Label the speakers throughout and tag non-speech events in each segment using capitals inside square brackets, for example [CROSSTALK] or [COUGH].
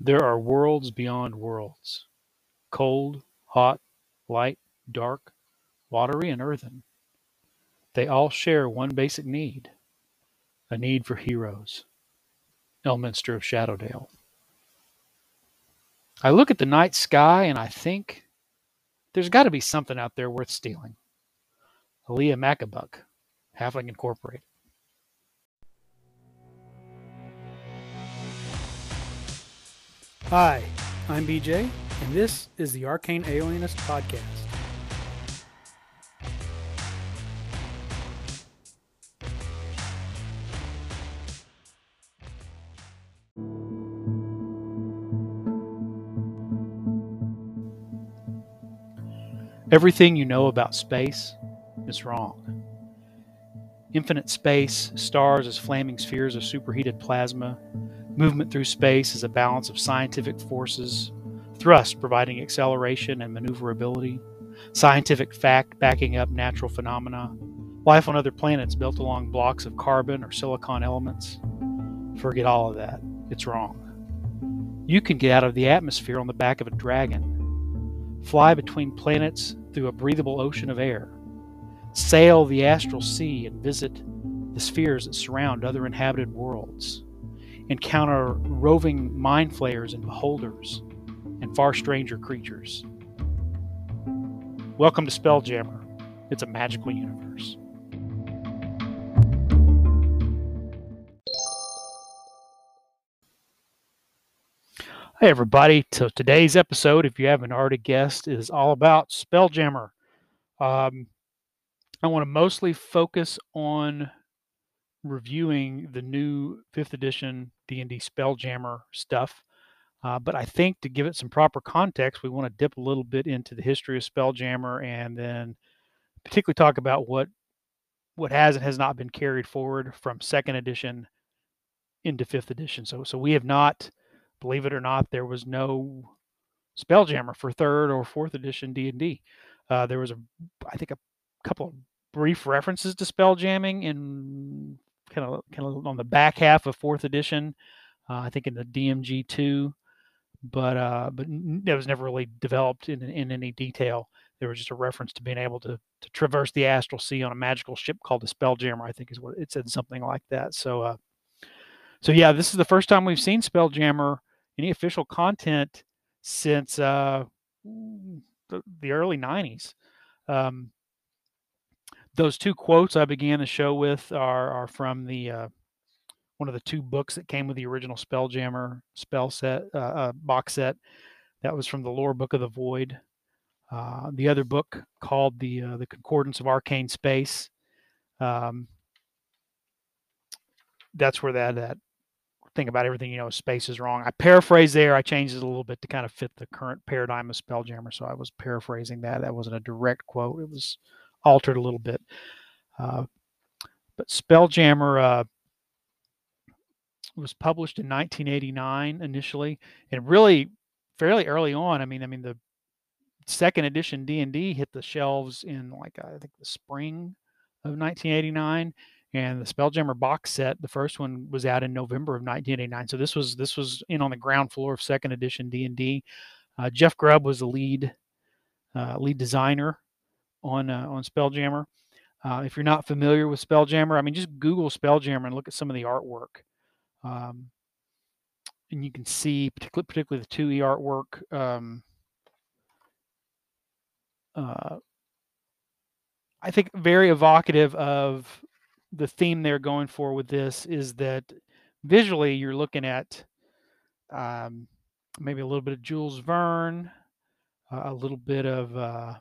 Speaker 1: There are worlds beyond worlds, cold, hot, light, dark, watery, and earthen. They all share one basic need a need for heroes. Elminster of Shadowdale. I look at the night sky and I think there's got to be something out there worth stealing. Aaliyah Macabuck, Halfling Incorporated.
Speaker 2: Hi, I'm BJ, and this is the Arcane Alienist Podcast.
Speaker 1: Everything you know about space is wrong. Infinite space, stars as flaming spheres of superheated plasma, movement through space is a balance of scientific forces, thrust providing acceleration and maneuverability, scientific fact backing up natural phenomena, life on other planets built along blocks of carbon or silicon elements. Forget all of that. It's wrong. You can get out of the atmosphere on the back of a dragon, fly between planets through a breathable ocean of air, sail the astral sea and visit the spheres that surround other inhabited worlds, encounter roving mind flayers and beholders, and far stranger creatures. Welcome to Spelljammer. It's a magical universe. Hey, everybody. So, today's episode, if you haven't already guessed, is all about Spelljammer. Um, I want to mostly focus on reviewing the new fifth edition D&D Spelljammer stuff. Uh, but I think to give it some proper context, we want to dip a little bit into the history of Spelljammer and then particularly talk about what what has and has not been carried forward from second edition into fifth edition. So so we have not believe it or not, there was no Spelljammer for third or fourth edition D and D. Uh, there was a, I think, a couple of brief references to spell jamming in kind of kind of on the back half of fourth edition. Uh, I think in the DMG two, but uh, but that was never really developed in in any detail. There was just a reference to being able to to traverse the astral sea on a magical ship called the Spelljammer. I think is what it said, something like that. So, uh, so yeah, this is the first time we've seen Spelljammer any official content since uh, the, the, early 90s. Um, those two quotes I began the show with are, are from the uh, one of the two books that came with the original Spelljammer spell set uh, uh box set. That was from the Lorebook of the Void. Uh, the other book called the uh, the Concordance of Arcane Space. Um, that's where that that thing about everything you know space is wrong. I paraphrase there. I changed it a little bit to kind of fit the current paradigm of Spelljammer. So I was paraphrasing that. That wasn't a direct quote. It was altered a little bit. Uh, but Spelljammer uh, was published in 1989 initially, and really fairly early on. I mean, I mean the second edition D and D hit the shelves in like I think the spring of 1989 and the Spelljammer box set, the first one was out in November of 1989. So this was this was in on the ground floor of second edition D and D. Uh, Jeff Grubb was the lead uh, lead designer on uh, on Spelljammer. Uh, if you're not familiar with Spelljammer, I mean, just Google Spelljammer and look at some of the artwork, um, and you can see particularly particularly the 2e artwork. Um, uh, I think very evocative of the theme they're going for with this is that visually you're looking at um, maybe a little bit of Jules Verne, uh, a little bit of uh,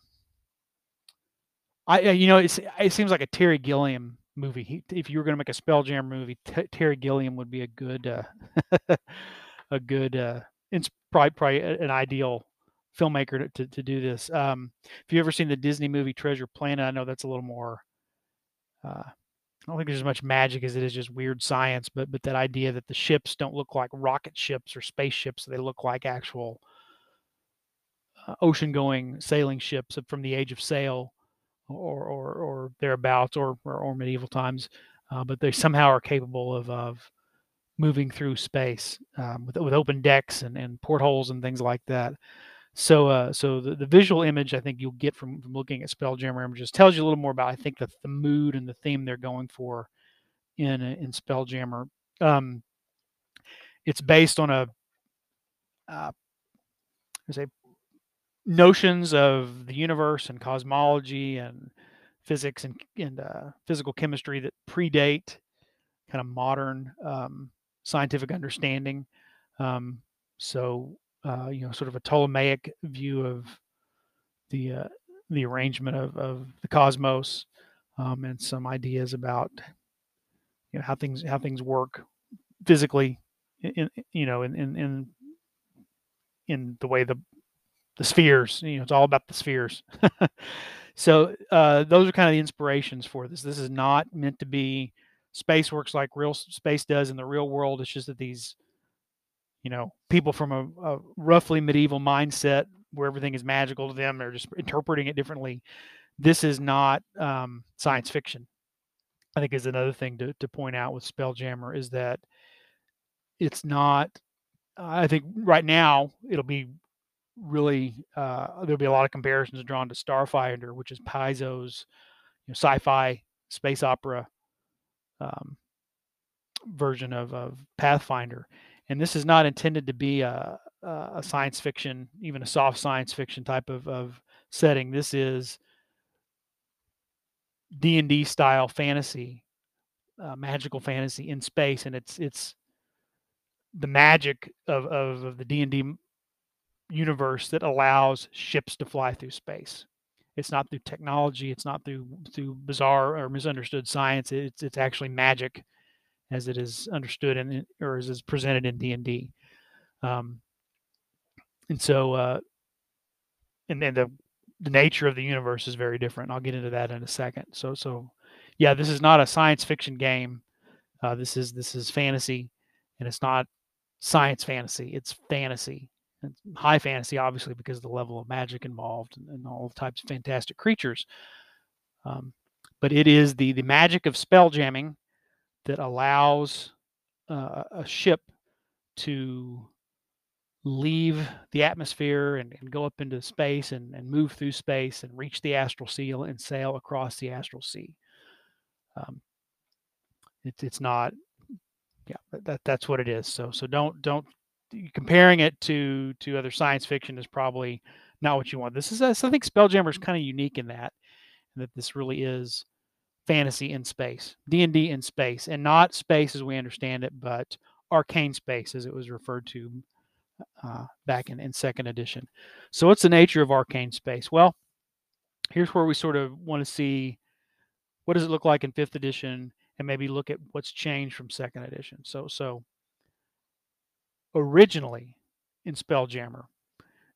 Speaker 1: I you know it seems like a Terry Gilliam movie. He, if you were going to make a Spelljammer movie, T- Terry Gilliam would be a good uh, [LAUGHS] a good uh, it's probably probably an ideal filmmaker to, to, to do this. Um, if you ever seen the Disney movie Treasure Planet, I know that's a little more uh, I don't think there's as much magic as it is just weird science, but but that idea that the ships don't look like rocket ships or spaceships, they look like actual uh, ocean-going sailing ships from the age of sail or or, or thereabouts or, or, or medieval times, uh, but they somehow are capable of of moving through space um, with with open decks and, and portholes and things like that. So uh, so the, the visual image I think you'll get from, from looking at Spelljammer images tells you a little more about I think the, the mood and the theme they're going for in in Spelljammer. Um, it's based on a uh, say notions of the universe and cosmology and physics and, and uh, physical chemistry that predate kind of modern um, scientific understanding. Um, so, uh, you know, sort of a Ptolemaic view of the uh, the arrangement of, of the cosmos um, and some ideas about you know how things how things work physically in, you know in in in, in the way the the spheres you know it's all about the spheres. [LAUGHS] So uh, those are kind of the inspirations for this. This is not meant to be space works like real space does in the real world. It's just that these you know people from a, a roughly medieval mindset where everything is magical to them they're just interpreting it differently. This is not um, science fiction i think is another thing to, to point out with spelljammer is that it's not i think right now it'll be really uh, there'll be a lot of comparisons drawn to Starfinder, which is paizo's you know, sci-fi space opera um, version of, of pathfinder. And this is not intended to be a, a science fiction even a soft science fiction type of, of setting. This is d&d style fantasy uh, magical fantasy in space and it's it's the magic of, of, of the D&D universe that allows ships to fly through space. It's not through technology. It's not through through bizarre or misunderstood science. It's it's actually magic, as it is understood and or as is presented in D and D. Um, and so, uh, and then the the nature of the universe is very different. I'll get into that in a second. So so, yeah, this is not a science fiction game. Uh, this is this is fantasy, and it's not science fantasy. It's fantasy. It's high fantasy, obviously, because of the level of magic involved and, and all types of fantastic creatures. Um, but it is the the magic of spell jamming that allows uh, a ship to leave the atmosphere and, and go up into space and, and, move through space and reach the astral sea and sail across the astral sea. Um, it, it's not yeah that that's what it is so so don't don't comparing it to to other science fiction is probably not what you want. This is i think spelljammer is kind of unique in that that this really is fantasy in space d&d in space and not space as we understand it but arcane space as it was referred to uh, back in, in second edition. So what's the nature of arcane space? Well here's where we sort of want to see what does it look like in fifth edition and maybe look at what's changed from second edition. So so originally in Spelljammer,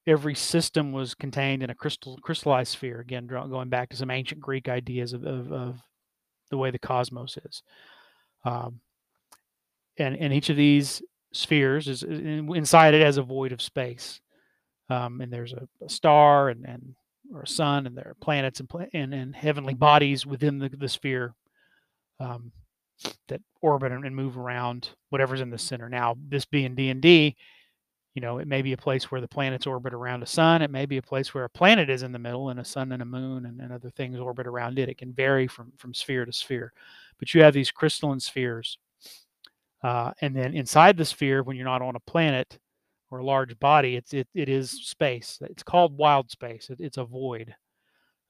Speaker 1: every system was contained in a crystal crystallized sphere. Again, going back to some ancient Greek ideas of, of, of the way the cosmos is. Um, and and each of these spheres is, inside it as a void of space. Um, and there's a, a, star and, and or a sun, and there are planets and, and, and heavenly bodies within the, the sphere um, that orbit and move around whatever's in the center. Now, this being D and D, you know, it may be a place where the planets orbit around a sun. It may be a place where a planet is in the middle and a sun and a moon and, and other things orbit around it. It can vary from from sphere to sphere, but you have these crystalline spheres, uh, and then inside the sphere, when you're not on a planet or a large body, it's it, it is space. It's called wild space. It, it's a void.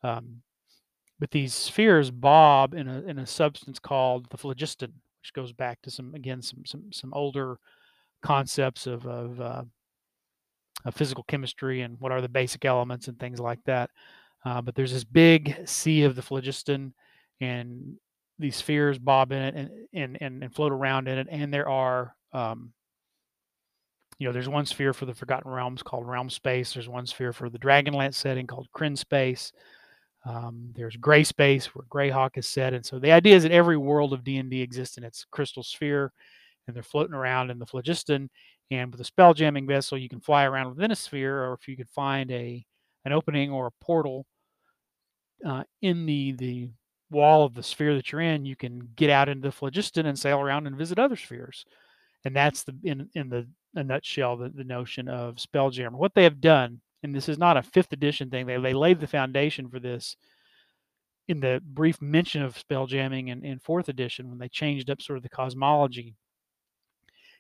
Speaker 1: Um, but these spheres bob in a in a substance called the phlogiston, which goes back to some again some some some older concepts of of, uh, of physical chemistry and what are the basic elements and things like that. Uh, but there's this big sea of the phlogiston, and these spheres bob in it and and and, and float around in it, and there are um, you know, there's one sphere for the Forgotten Realms called Realmspace. There's one sphere for the Dragonlance setting called Krynnspace. Um, there's Greyspace where Greyhawk is set, and so the idea is that every world of D and D exists in its crystal sphere, and they're floating around in the phlogiston. And with a spell jamming vessel, you can fly around within a sphere, or if you could find a an opening or a portal uh, in the the wall of the sphere that you're in, you can get out into the phlogiston and sail around and visit other spheres. and that's the in in the a nutshell the, the notion of Spelljammer. What they have done, and this is not a fifth edition thing, they they laid the foundation for this in the brief mention of spelljamming in, in fourth edition when they changed up sort of the cosmology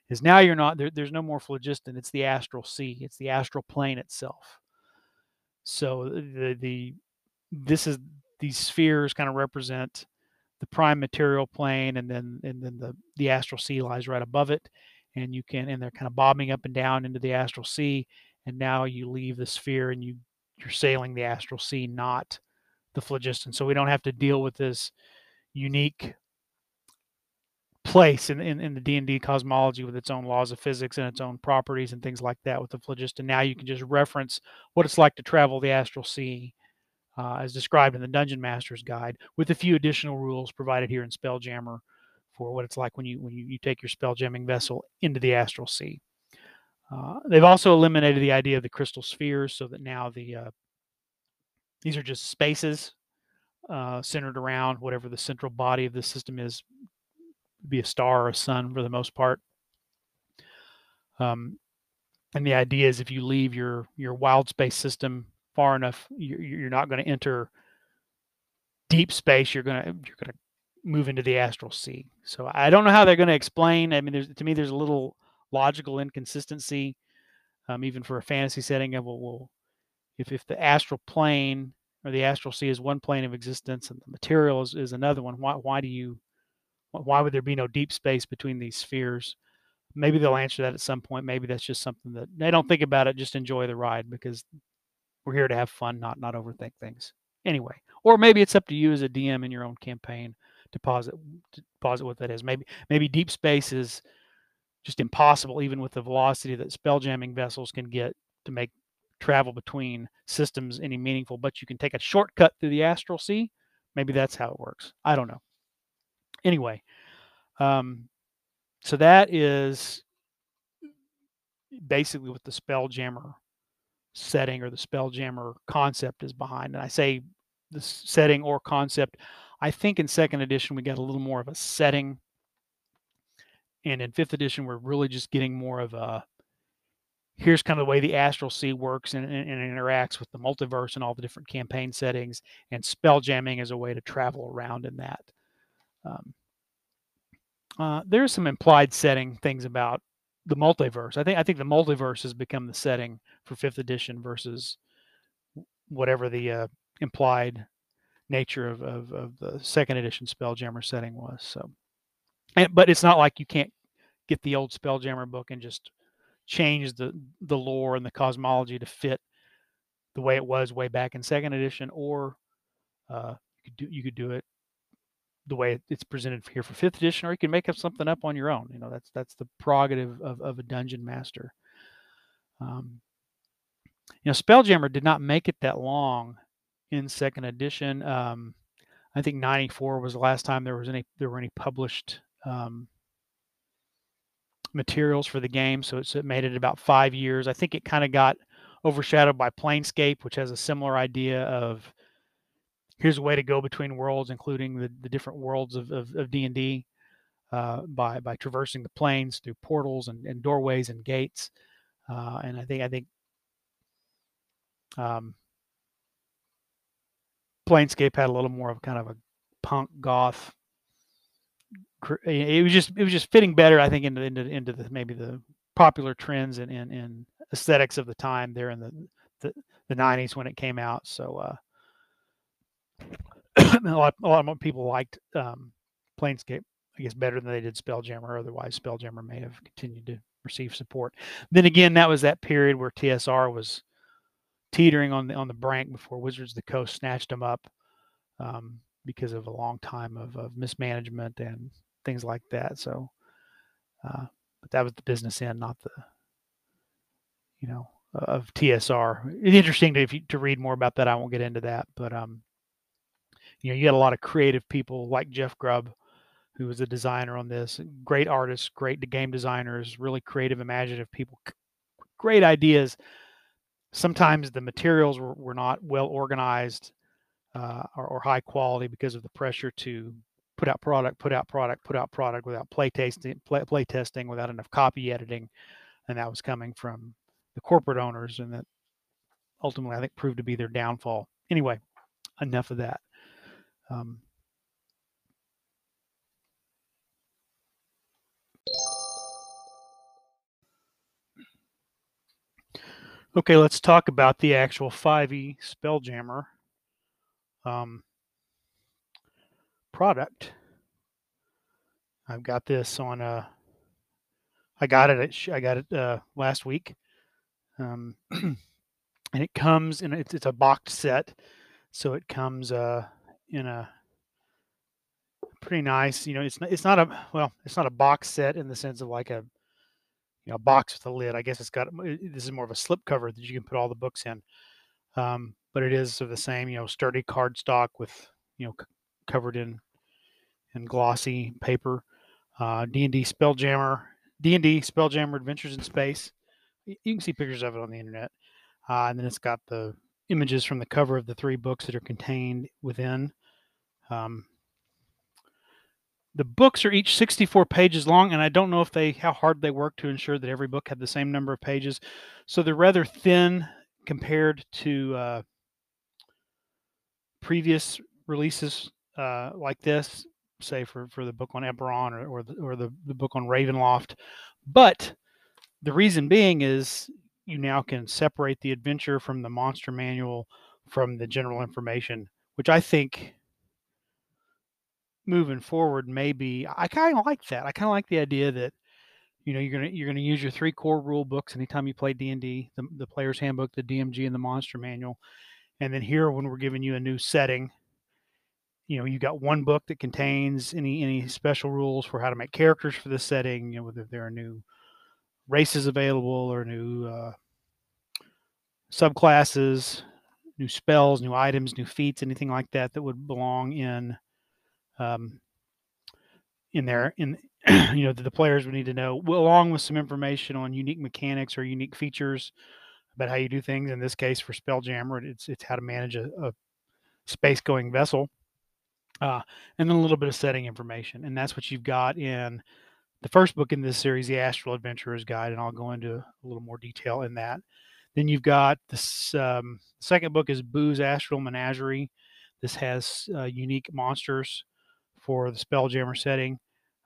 Speaker 1: is now you're not there, there's no more phlogiston it's the astral sea it's the astral plane itself. So the the this is these spheres kind of represent the prime material plane and then and then the the astral sea lies right above it and you can and they're kind of bobbing up and down into the astral sea and now you leave the sphere and you you're sailing the astral sea not the phlogiston. So we don't have to deal with this unique place in, in, in the d&d cosmology with its own laws of physics and its own properties and things like that with the phlogiston. Now you can just reference what it's like to travel the astral sea uh, as described in the dungeon master's guide with a few additional rules provided here in spelljammer for what it's like when you when you, you take your spelljamming vessel into the astral sea uh, they've also eliminated the idea of the crystal spheres so that now the uh, these are just spaces uh, centered around whatever the central body of the system is, be a star or a sun for the most part. Um, and the idea is if you leave your your wild space system far enough, you're, you're not going to enter deep space. You're gonna you're gonna move into the astral sea. So I don't know how they're going to explain. I mean, there's to me there's a little logical inconsistency, um, even for a fantasy setting of well, well if if the astral plane or the astral sea is one plane of existence and the material is, is another one, why why do you why would there be no deep space between these spheres? Maybe they'll answer that at some point. Maybe that's just something that they don't think about it. Just enjoy the ride because we're here to have fun, not not overthink things. Anyway, or maybe it's up to you as a DM in your own campaign to posit to posit what that is. Maybe maybe deep space is just impossible, even with the velocity that spelljamming vessels can get to make travel between systems any meaningful, but you can take a shortcut through the astral sea. Maybe that's how it works. I don't know. Anyway, um, so that is basically what the Spelljammer setting or the Spelljammer concept is behind. And I say the setting or concept. I think in second edition we got a little more of a setting, and in fifth edition we're really just getting more of a here's kind of the way the astral sea works and, and, and, interacts with the multiverse and all the different campaign settings and spell jamming is a way to travel around in that. Um, uh, there's some implied setting things about the multiverse. I think i think the multiverse has become the setting for fifth edition versus whatever the uh, implied nature of, of, of the second edition spelljammer setting was so and, but it's not like you can't get the old spelljammer book and just change the the lore and the cosmology to fit the way it was way back in second edition, or uh, you could do you could do it the way it's presented here for fifth edition, or you can make up something up on your own. You know, that's that's the prerogative of, of a dungeon master. Um, you know, Spelljammer did not make it that long in second edition. Um, I think '94 was the last time there was any there were any published um, materials for the game, so it made it about five years. I think it kind of got overshadowed by Planescape, which has a similar idea of here's a way to go between worlds, including the, the different worlds of, of, of D&D uh, by, by traversing the planes through portals and, and doorways and gates. Uh, and I think, I think um, Planescape had a little more of kind of a punk goth it was just it was just fitting better, I think, into into into the maybe the popular trends and in, aesthetics of the time there in the the, the 90s when it came out. So uh, [COUGHS] a lot a lot of people liked um, Planescape, I guess, better than they did Spelljammer. Otherwise, Spelljammer may have continued to receive support. Then again, that was that period where TSR was teetering on the on the brink before Wizards of the Coast snatched them up um, because of a long time of, of mismanagement and things like that. So, uh, but that was the business end, not the, you know, of TSR. It's interesting to if you, to read more about that. I won't get into that, but um, you know, you got a lot of creative people like Jeff Grubb, who was a designer on this. Great artists, great game designers, really creative, imaginative people, great ideas. Sometimes the materials were, were not well organized uh, or, or high quality because of the pressure to put out product, put out product, put out product without play tasting, play, play testing, without enough copy editing, and that was coming from the corporate owners, and that ultimately I think proved to be their downfall. Anyway, enough of that. Um, okay, let's talk about the actual 5e Spelljammer um, product. I've got this on a. Uh, got it. I got it uh, last week, um, [CLEARS THROAT] and it comes in. It's, it's a boxed set, so it comes uh, in a pretty nice. You know, it's not. It's not a well. It's not a box set in the sense of like a you know box with a lid. I guess it's got this is more of a slip cover that you can put all the books in. Um, but it is of the same you know sturdy cardstock with you know covered in in glossy paper. Uh, D&D Spelljammer, D&D Spelljammer Adventures in Space. You can see pictures of it on the internet. Uh, and then it's got the images from the cover of the three books that are contained within. Um, the books are each 64 pages long, and I don't know if they how hard they work to ensure that every book had the same number of pages. So they're rather thin compared to uh, previous releases uh, like this, say for, for the book on Eberron or, or, the, or the, the book on Ravenloft. But the reason being is you now can separate the adventure from the monster manual from the general information, which I think moving forward maybe I kind of like that. I kind of like the idea that you know you're gonna you're gonna use your three core rule books anytime you play D and D, the the player's handbook, the DMG, and the monster manual, and then here when we're giving you a new setting, you know you got one book that contains any any special rules for how to make characters for this setting, you know whether there are new races available or new uh, subclasses, new spells, new items, new feats, anything like that that would belong in um, in there in [CLEARS THROAT] you know the, the players would need to know along with some information on unique mechanics or unique features about how you do things. In this case for spelljammer it's it's how to manage a, a space going vessel uh, and then a little bit of setting information and that's what you've got in the first book in this series the astral adventurer's guide and i'll go into a little more detail in that then you've got this um, second book is boo's astral menagerie this has uh, unique monsters for the Spelljammer setting,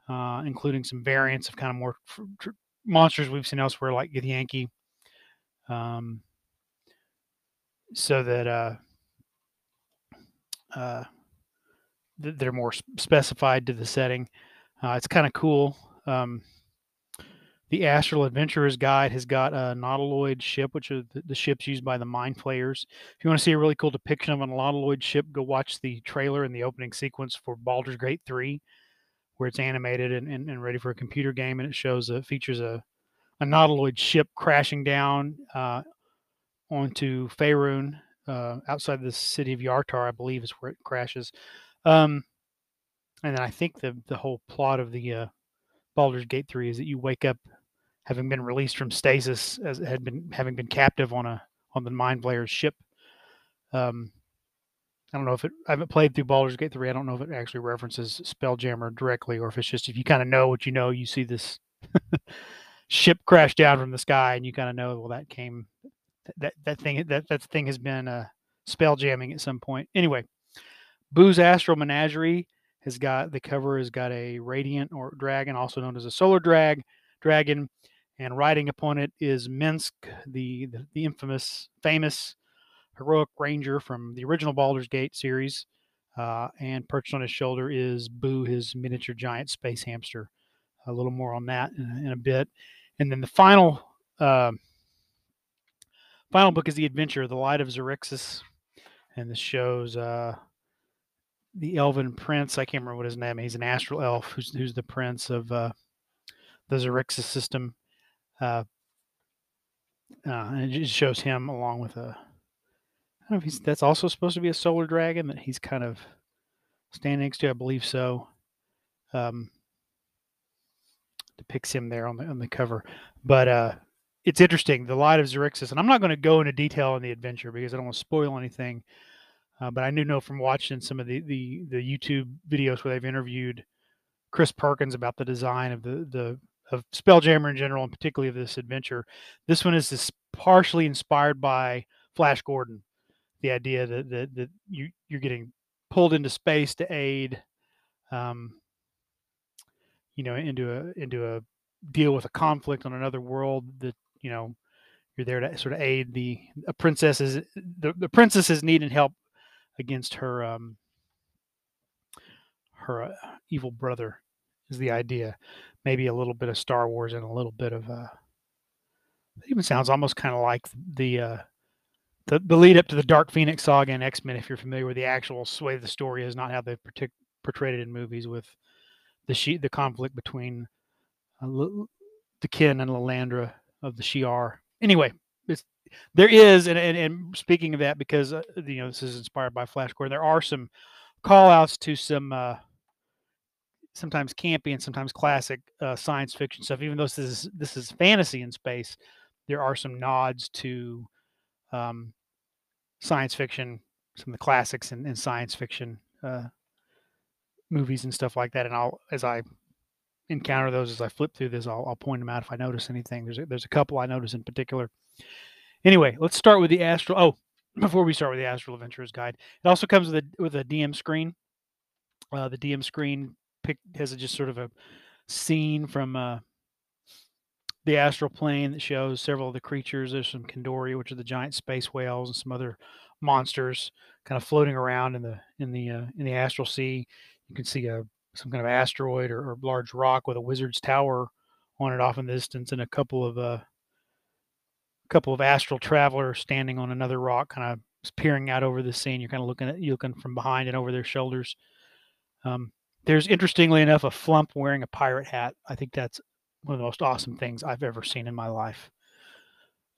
Speaker 1: uh, including some variants of kind of more tr- monsters we've seen elsewhere, like Githyanki. Um, so that uh, uh, they're more specified to the setting. Uh, it's kind of cool. Um, the Astral Adventurer's Guide has got a Nautiloid ship, which are the, the, ships used by the Mind Flayers. If you want to see a really cool depiction of a Nautiloid ship, go watch the trailer and the opening sequence for Baldur's Gate 3, where it's animated and, and, and ready for a computer game. And it shows, a, features a, a Nautiloid ship crashing down uh, onto Faerun uh, outside the city of Yartar, I believe is where it crashes. Um, and then I think the, the whole plot of the uh, Baldur's Gate 3 is that you wake up having been released from stasis as had been having been captive on a on the mind flayer's ship. Um, I don't know if it I haven't played through Baldur's Gate 3. I don't know if it actually references Spelljammer directly or if it's just if you kind of know what you know, you see this [LAUGHS] ship crash down from the sky and you kind of know well that came that that thing that that thing has been uh spell jamming at some point. Anyway, Boo's Astral Menagerie has got the cover has got a radiant or dragon, also known as a solar drag dragon, and riding upon it is Minsc, the, the, the infamous, famous heroic ranger from the original Baldur's Gate series. Uh, and perched on his shoulder is Boo, his miniature giant space hamster. A little more on that in, in a bit. And then the final uh, final book is the adventure, the light of Xerxes, and this shows uh, the elven prince. I can't remember what his name. is. He's an astral elf who's who's the prince of uh, the Xerxes system. Uh, uh, and it shows him along with a. I don't know if he's that's also supposed to be a solar dragon that he's kind of standing next to. I believe so. Um, depicts him there on the on the cover, but uh, it's interesting. The Light of Xerxes, and I'm not going to go into detail on the adventure because I don't want to spoil anything. Uh, but I do know from watching some of the, the the YouTube videos where they've interviewed Chris Perkins about the design of the the of Spelljammer in general, and particularly of this adventure. This one is this partially inspired by Flash Gordon, the idea that that, that you you're getting pulled into space to aid, um, you know, into a into a deal with a conflict on another world that you know you're there to sort of aid the a princess is the, the princess is needing help against her um her uh, evil brother is the idea maybe a little bit of star wars and a little bit of uh it even sounds almost kind of like the uh the, the lead up to the dark phoenix saga and x-men if you're familiar with the actual way the story is not how they've partic- portrayed it in movies with the she the conflict between uh, D'Ken and Lilandra of the Shi'ar. Anyway, there is, and, and, and speaking of that, because uh, you know this is inspired by Flash Gordon, there are some call outs to some uh, sometimes campy and sometimes classic uh, science fiction stuff. Even though this is this is fantasy in space, there are some nods to um, science fiction, some of the classics in, in science fiction uh, movies and stuff like that. And I'll as I encounter those as I flip through this. I'll, I'll point them out if I notice anything. There's a, there's a couple I notice in particular. Anyway, let's start with the Astral. Oh, [CLEARS THROAT] before we start with the Astral Adventurers Guide, it also comes with a with a DM screen. Uh, the DM screen pick, has just sort of a scene from uh, the astral plane that shows several of the creatures. There's some Kindori, which are the giant space whales, and some other monsters kind of floating around in the in the uh, in the astral sea. You can see a some kind of asteroid or, or large rock with a wizard's tower on it off in the distance, and a couple of uh, couple of astral travelers standing on another rock, kind of peering out over the scene. You're kind of looking at you looking from behind and over their shoulders. Um, there's interestingly enough a flumph wearing a pirate hat. I think that's one of the most awesome things I've ever seen in my life.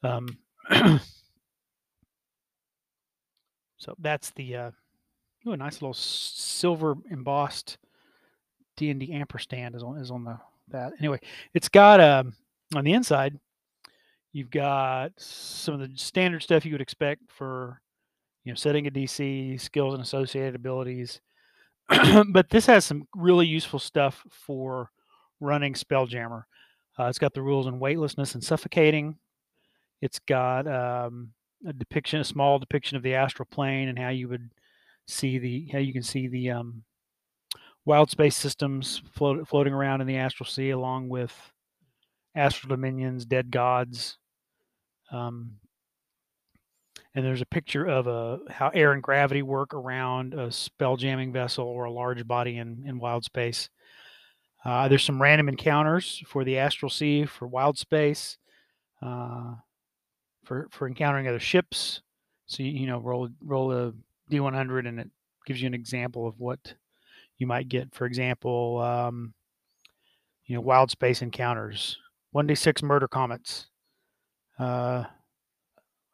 Speaker 1: Um, [CLEARS THROAT] so that's the uh, ooh, a nice little silver embossed D and D ampersand is on is on the that. Anyway, it's got um on the inside, you've got some of the standard stuff you would expect for you know setting a DC, skills and associated abilities. [CLEARS THROAT] but this has some really useful stuff for running Spelljammer. Uh, it's got the rules on weightlessness and suffocating. It's got um, a depiction, a small depiction of the astral plane and how you would see the how you can see the um, wild space systems float, floating around in the astral sea, along with astral dominions, dead gods. Um, and there's a picture of a how air and gravity work around a spell jamming vessel or a large body in, in wild space. Uh, there's some random encounters for the astral sea for wild space, uh, for for encountering other ships. So you, you know roll roll a d100 and it gives you an example of what you might get, for example, um, you know, wild space encounters, 1d6 murder comets, uh,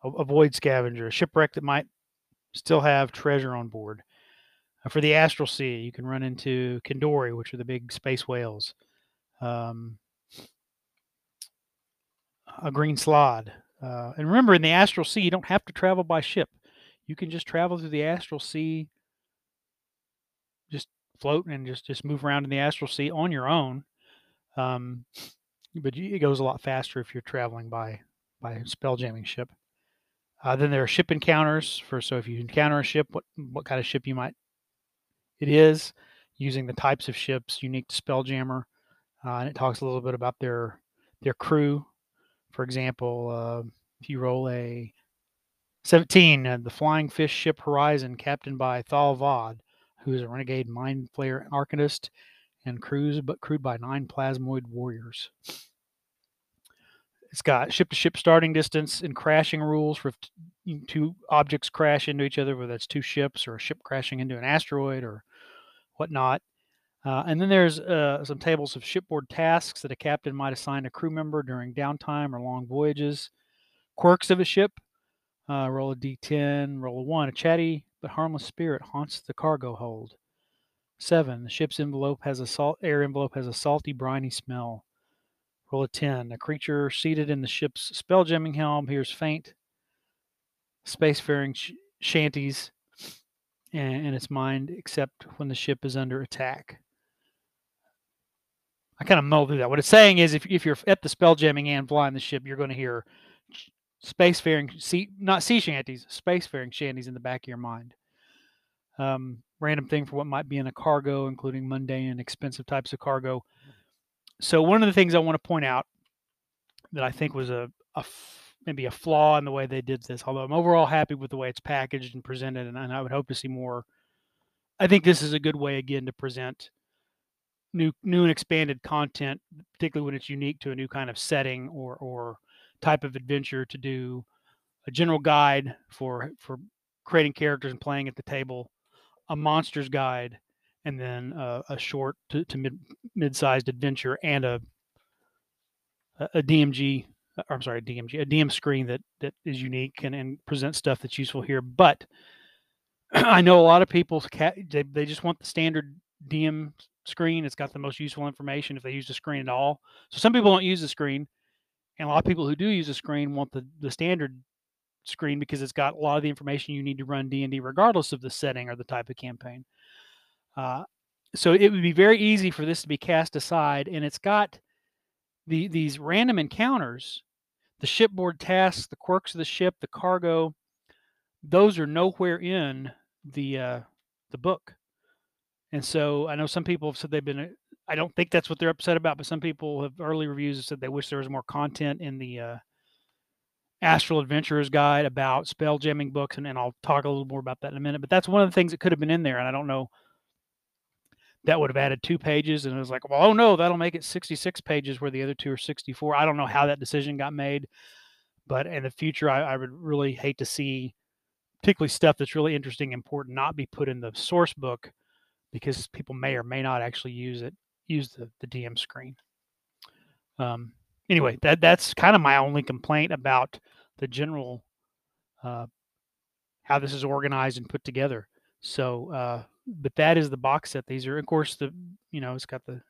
Speaker 1: avoid scavenger, a shipwreck that might still have treasure on board. Uh, for the astral sea, you can run into Kindori, which are the big space whales. Um, a green slaad. Uh, and remember, in the astral sea, you don't have to travel by ship. You can just travel through the astral sea just float and just just move around in the astral sea on your own. Um, but it goes a lot faster if you're traveling by by spell jamming ship. Uh, then there are ship encounters for so if you encounter a ship, what what kind of ship you might it is, using the types of ships unique to Spelljammer, uh, and it talks a little bit about their their crew. For example, uh, if you roll a 17, uh, the Flying Fish ship Horizon, captained by Thal Vod, who is a renegade mind flayer arcanist and crews but crewed by nine plasmoid warriors. It's got ship to ship starting distance and crashing rules for two objects crash into each other, whether that's two ships or a ship crashing into an asteroid or whatnot. Uh, and then there's uh, some tables of shipboard tasks that a captain might assign a crew member during downtime or long voyages. Quirks of a ship uh, roll a d10, roll a 1. A chatty but harmless spirit haunts the cargo hold. 7. The ship's envelope has a salt air envelope has a salty, briny smell. Roll a 10. A creature seated in the ship's spelljamming helm hears faint spacefaring sh- shanties and, and its mind except when the ship is under attack. I kind of mull through that. What it's saying is, if, if you're at the spell jamming and flying the ship, you're going to hear spacefaring sea, not sea shanties, spacefaring shanties in the back of your mind. Um, random thing for what might be in a cargo, including mundane and expensive types of cargo. So one of the things I want to point out that I think was a, a maybe a flaw in the way they did this, although I'm overall happy with the way it's packaged and presented, and, and I would hope to see more. I think this is a good way again to present new new and expanded content, particularly when it's unique to a new kind of setting or or type of adventure to do a general guide for for creating characters and playing at the table, a monsters guide, and then uh, a short to, to mid mid-sized adventure and a a DMG. I'm sorry, DMG, a DM screen that that is unique and, and presents stuff that's useful here. But [CLEARS THROAT] I know a lot of people they, they just want the standard DM screen. It's got the most useful information if they use the screen at all. So some people don't use the screen, and a lot of people who do use the screen want the the standard screen because it's got a lot of the information you need to run D&D regardless of the setting or the type of campaign. Uh, so it would be very easy for this to be cast aside, and it's got the these random encounters, the shipboard tasks, the quirks of the ship, the cargo. Those are nowhere in the uh, the book. And so I know some people have said they've been. Uh, I don't think that's what they're upset about, but some people have early reviews have said they wish there was more content in the uh, Astral Adventurer's Guide about spell jamming books, and, and I'll talk a little more about that in a minute. But that's one of the things that could have been in there, and I don't know. That would have added two pages, and it was like, well, oh no, that'll make it 66 pages where the other two are 64. I don't know how that decision got made, but in the future, I, I would really hate to see, particularly stuff that's really interesting, important, not be put in the source book because people may or may not actually use it, use the, the DM screen. Um, anyway, that that's kind of my only complaint about the general uh, how this is organized and put together. So, uh, but that is the box set. These are, of course, the you know it's got the.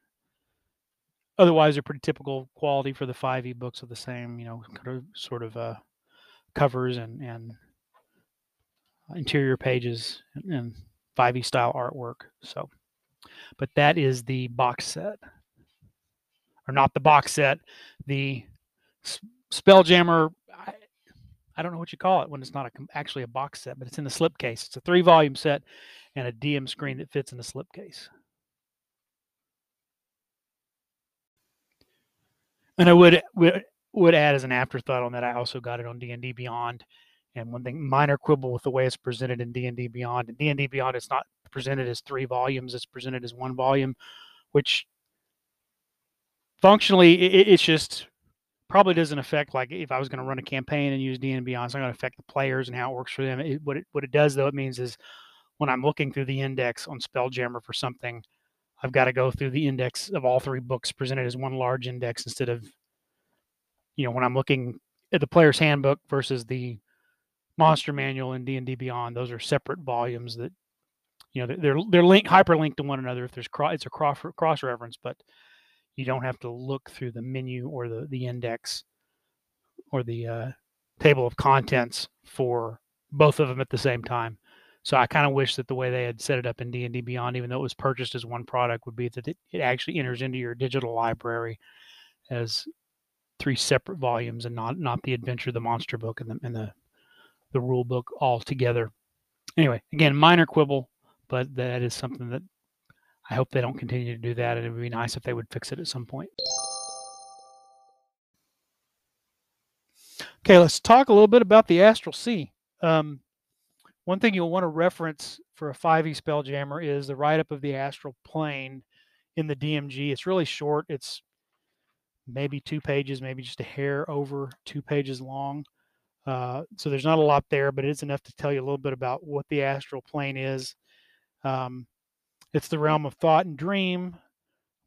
Speaker 1: Otherwise, they're pretty typical quality for the five e books of the same, you know, kind of, sort of uh, covers and and interior pages and, and 5e style artwork. So, but that is the box set, or not the box set, the Spelljammer. I, I don't know what you call it when it's not a, actually a box set, but it's in the slipcase. It's a three volume set and a DM screen that fits in the slipcase. And I would, would would add as an afterthought on that, I also got it on D and D Beyond and one thing, minor quibble with the way it's presented in D and D Beyond. In D and D Beyond, it's not presented as three volumes; it's presented as one volume, which functionally it, it's just probably doesn't affect like if I was going to run a campaign and use D and D Beyond, it's not going to affect the players and how it works for them. It, what it what it does though, it means is when I'm looking through the index on Spelljammer for something, I've got to go through the index of all three books presented as one large index instead of, you know, when I'm looking at the player's handbook versus the Monster Manual and D and D Beyond. Those are separate volumes that you know they're they're linked hyperlinked to one another. If there's cross, it's a cross cross reference, but you don't have to look through the menu or the the index or the uh, table of contents for both of them at the same time. So I kind of wish that the way they had set it up in D and D Beyond, even though it was purchased as one product, would be that it, actually enters into your digital library as three separate volumes and not not the adventure, the monster book, and the and the the rule book all together. Anyway, again, minor quibble, but that is something that I hope they don't continue to do that. And it would be nice if they would fix it at some point. Okay, let's talk a little bit about the Astral Sea. Um, one thing you'll want to reference for a 5e Spelljammer is the write up of the astral plane in the DMG. It's really short. It's maybe two pages, maybe just a hair over two pages long. Uh, so there's not a lot there, but it's enough to tell you a little bit about what the astral plane is. Um, it's the realm of thought and dream,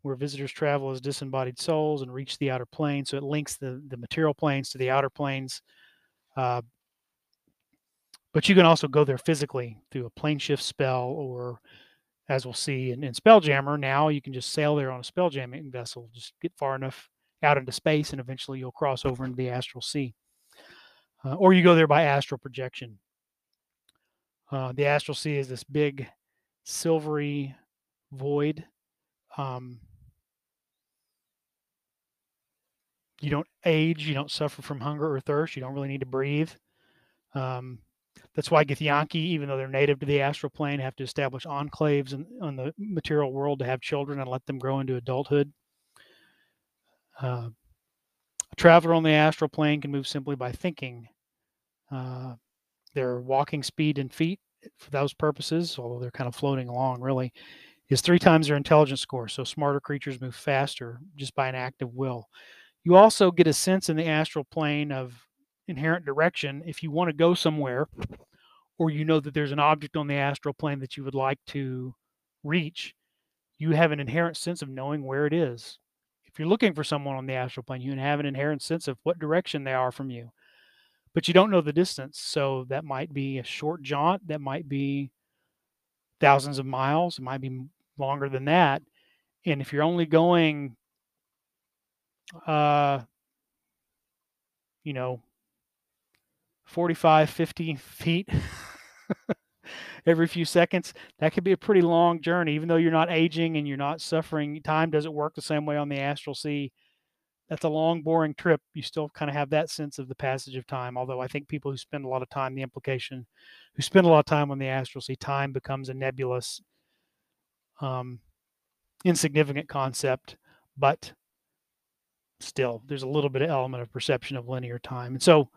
Speaker 1: where visitors travel as disembodied souls and reach the outer plane. So it links the the material planes to the outer planes. Uh, but you can also go there physically through a plane shift spell, or as we'll see in, in Spelljammer, now you can just sail there on a spelljamming vessel. Just get far enough out into space, and eventually you'll cross over into the astral sea uh, or you go there by astral projection. Uh, the astral sea is this big silvery void. Um, you don't age, you don't suffer from hunger or thirst, you don't really need to breathe. Um, that's why Githyanki, even though they're native to the astral plane, have to establish enclaves in, in the material world to have children and let them grow into adulthood. Uh, a traveler on the astral plane can move simply by thinking. Uh, their walking speed in feet, for those purposes, although they're kind of floating along, really, is three times their intelligence score. So smarter creatures move faster just by an act of will. You also get a sense in the astral plane of inherent direction if you want to go somewhere or you know that there's an object on the astral plane that you would like to reach you have an inherent sense of knowing where it is. If you're looking for someone on the astral plane you have an inherent sense of what direction they are from you but you don't know the distance. So that might be a short jaunt that might be thousands of miles it might be longer than that and if you're only going uh you know 45, 50 feet [LAUGHS] every few seconds, that could be a pretty long journey, even though you're not aging and you're not suffering. Time doesn't work the same way on the astral sea. That's a long, boring trip. You still kind of have that sense of the passage of time. Although I think people who spend a lot of time, the implication, who spend a lot of time on the astral sea, time becomes a nebulous, um, insignificant concept. But still, there's a little bit of element of perception of linear time. And so,